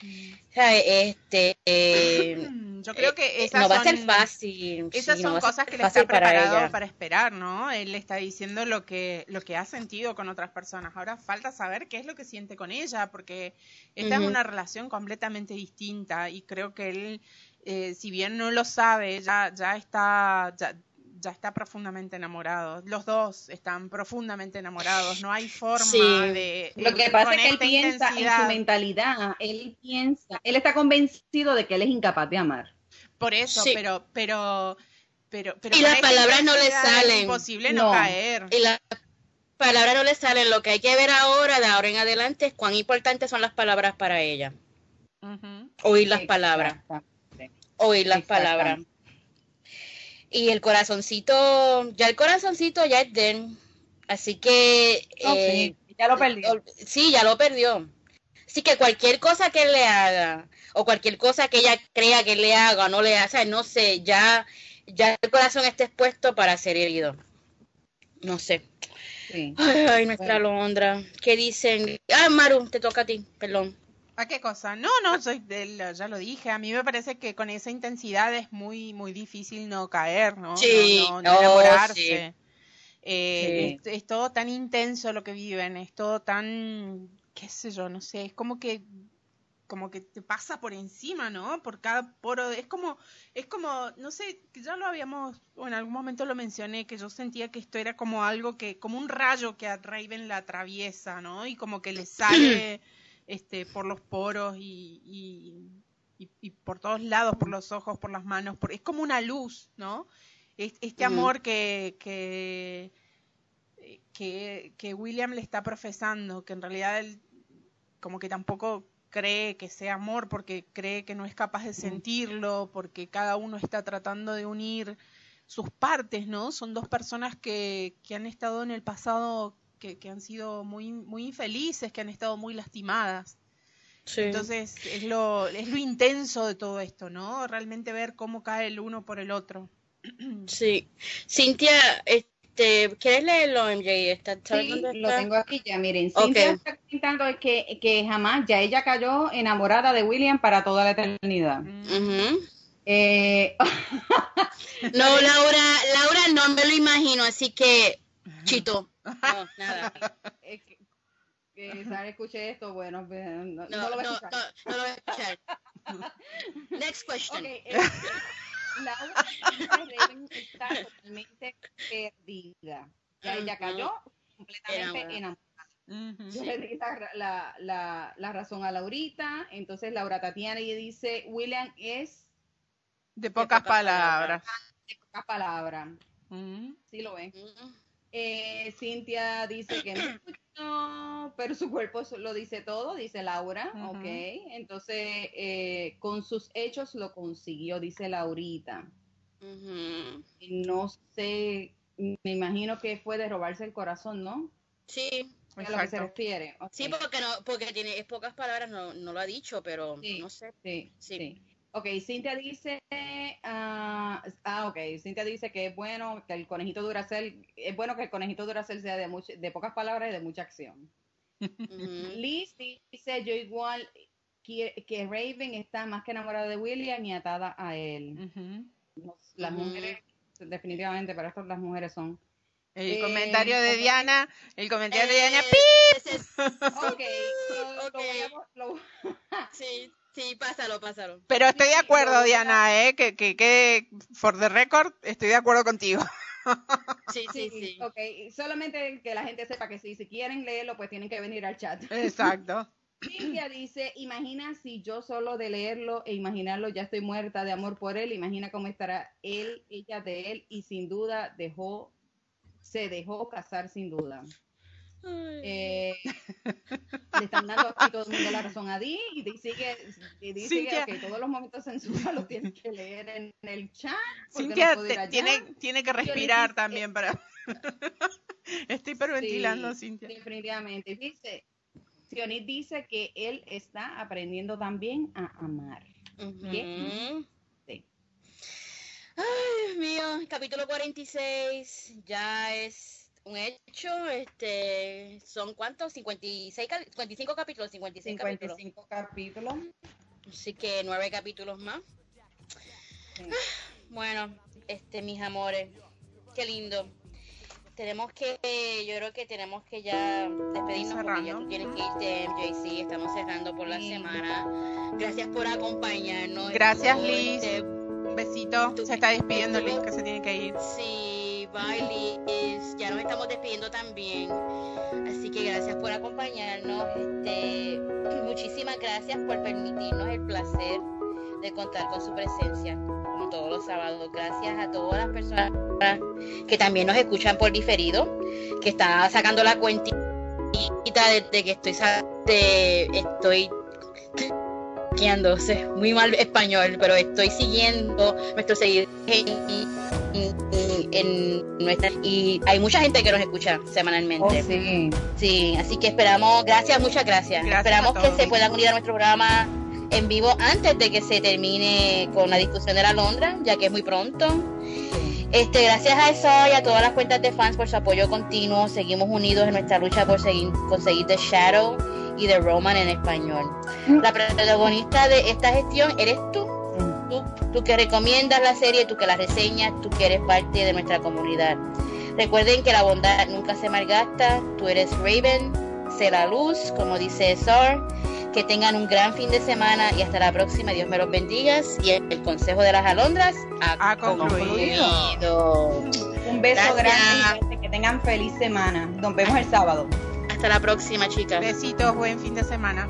Sea, este, eh, Yo creo que esas no va a son, ser fácil. esas sí, son no a cosas que le está preparado para, esperar, ¿no? Él le está diciendo lo que, lo que ha sentido con otras personas. Ahora falta saber qué es lo que siente con ella, porque esta Ujú. es una relación completamente distinta y creo que él, eh, si bien no lo sabe, ya, ya está, ya, ya está profundamente enamorado. Los dos están profundamente enamorados. No hay forma Sí. de Lo que pasa es que él piensa en su mentalidad, él piensa, él está convencido de que él es incapaz de amar. Por eso, Sí. pero, pero, pero, pero Y las palabras no le intensidad es salen. imposible no, No. caer. Y las palabras no le salen. Lo que hay que ver ahora, de ahora en adelante, es cuán importantes son las palabras para ella. Oír las palabras. Oír las palabras. Y el corazoncito, ya el corazoncito ya es de él. Así que... No, eh, sí, ya lo perdió. Sí, ya lo perdió. Así que cualquier cosa que él le haga, o cualquier cosa que ella crea que él le haga o no le haga, o sea, no sé, ya, ya el corazón está expuesto para ser herido. No sé. Sí. Ay, ay, nuestra Londra. ¿Qué dicen? Ah, Maru, te toca a ti, perdón. ¿A qué cosa? No, no, soy de- ya lo dije. A mí me parece que con esa intensidad es muy, muy difícil no caer, ¿no? Sí, no, no- no enamorarse. sí. Eh, Es, es todo tan intenso lo que viven, es todo tan, qué sé yo, no sé, es como que como que te pasa por encima, ¿no? Por cada poro, es como, es como, no sé, ya lo habíamos, o en algún momento lo mencioné, que yo sentía que esto era como algo que, como un rayo que a Raven la atraviesa, ¿no? Y como que le sale, este, por los poros y, y, y- y por todos lados, por los ojos, por las manos, por, es como una luz, ¿no? Es- Este amor que, que, que, que William le está profesando, que en realidad él como que tampoco cree que sea amor porque cree que no es capaz de sentirlo, porque cada uno está tratando de unir sus partes, ¿no? Son dos personas que, que han estado en el pasado, que, que han sido muy, muy infelices, que han estado muy lastimadas. Sí. Entonces es lo, es lo intenso de todo esto, ¿no? Realmente ver cómo cae el uno por el otro. Sí. Cintia, este, ¿quieres leerlo, MJ? ¿Está, Sí, dónde lo tengo aquí ya, miren. Ok. Cintia está comentando que, que jamás, ya ella cayó enamorada de William para toda la eternidad. Mm. Eh, No, Laura, Laura no me lo imagino, así que, chito. No, nada. eh, que- que Sara escuche esto, bueno, pues, no, No, no lo va a no, escuchar. no lo voy a escuchar. Next question. Ok, eh, Laura está totalmente perdida. Ya ella cayó completamente Enamorada. Yo le di la, la, la, la razón a Laurita, entonces Laura Tatiana y dice, William es De pocas pocas palabras. de pocas palabras. Mm. Sí lo ven. Mm, Eh, Cintia dice que no pero su cuerpo lo dice todo, dice Laura, Ujú. ok. Entonces, eh, con sus hechos lo consiguió, dice Laurita. No sé, me imagino que fue de robarse el corazón, ¿no? Sí, A lo que se refiere. sí, porque no, porque tiene es pocas palabras, no, no lo ha dicho, pero Sí. no sé. Sí, Sí. sí. Ok, Cintia dice, ah, ah, ok, Cintia dice que es bueno que el conejito Duracell, es bueno que el conejito Duracell sea de, much- de pocas palabras y de mucha acción. Liz dice, yo igual que, que Raven está más que enamorada de William y atada a él. Las mujeres, definitivamente, para esto las mujeres son. El Eh, comentario de. Diana, el comentario de Diana, Eh, ¡pi! ese es- Ok, lo- lo voy a- lo- sí, sí, pásalo, pásalo. Pero estoy de acuerdo, Diana, ¿eh? Que, que, que, for the record, estoy de acuerdo contigo. Sí, sí, sí. Ok, solamente que la gente sepa que si, si quieren leerlo, pues tienen que venir al chat. Exacto. Cintia dice, imagina si yo solo de leerlo e imaginarlo ya estoy muerta de amor por él, imagina cómo estará él, ella de él y sin duda dejó, se dejó casar sin duda. Eh, le están dando aquí todo el mundo la razón a Di y dice que, y dice Cintia. que todos los momentos censurados los tienes que leer en el chat. Cintia no te- tiene, tiene que respirar también para... Estoy hiperventilando, Sí, Cintia. Definitivamente. Dice, Sionit dice que él está aprendiendo también a amar. Sí. Ay, Dios mío, capítulo 46 ya es un hecho. Este, ¿Son cuántos? 56, ca- 55 capítulos, 56 capítulos. 55 capítulos. Así que nueve capítulos más. Sí. Bueno, este, mis amores, qué lindo. Tenemos que, yo creo que tenemos que ya despedirnos porque ya tú tienes que irte, MJC. Estamos cerrando por la Sí. semana. Gracias por acompañarnos. Gracias, Liz. este, Un besito. Se está despidiendo Liz, que se tiene que ir. Sí, Liz. Ya nos estamos despidiendo también. Así que gracias por acompañarnos. Este, muchísimas gracias por permitirnos el placer de contar con su presencia, como todos los sábados. Gracias a todas las personas que también nos escuchan por diferido, que están sacando la cuentita desde que estoy de, estoy muy mal español, pero estoy siguiendo nuestros seguidores en, nuestra y hay mucha gente que nos escucha semanalmente. Oh, sí. Sí, así que esperamos, gracias, muchas gracias. Gracias esperamos que se puedan unir a nuestro programa en vivo antes de que se termine con la discusión de la Londra, ya que es muy pronto. Este, gracias a eso y a todas las cuentas de fans por su apoyo continuo. Seguimos unidos en nuestra lucha por seguir, conseguir The Shadow y The Roman en español. La protagonista de esta gestión eres tú. Tú, tú que recomiendas la serie, tú que la reseñas, tú que eres parte de nuestra comunidad. Recuerden que la bondad nunca se malgasta. Tú eres Raven, sé la luz, como dice Sar. Que tengan un gran fin de semana y hasta la próxima. Dios me los bendiga. Y el, el consejo de las alondras ha, Ha concluido. concluido. Un beso Gracias. grande y que tengan feliz semana. Nos vemos el sábado. Hasta la próxima, chicas. Besitos, buen fin de semana.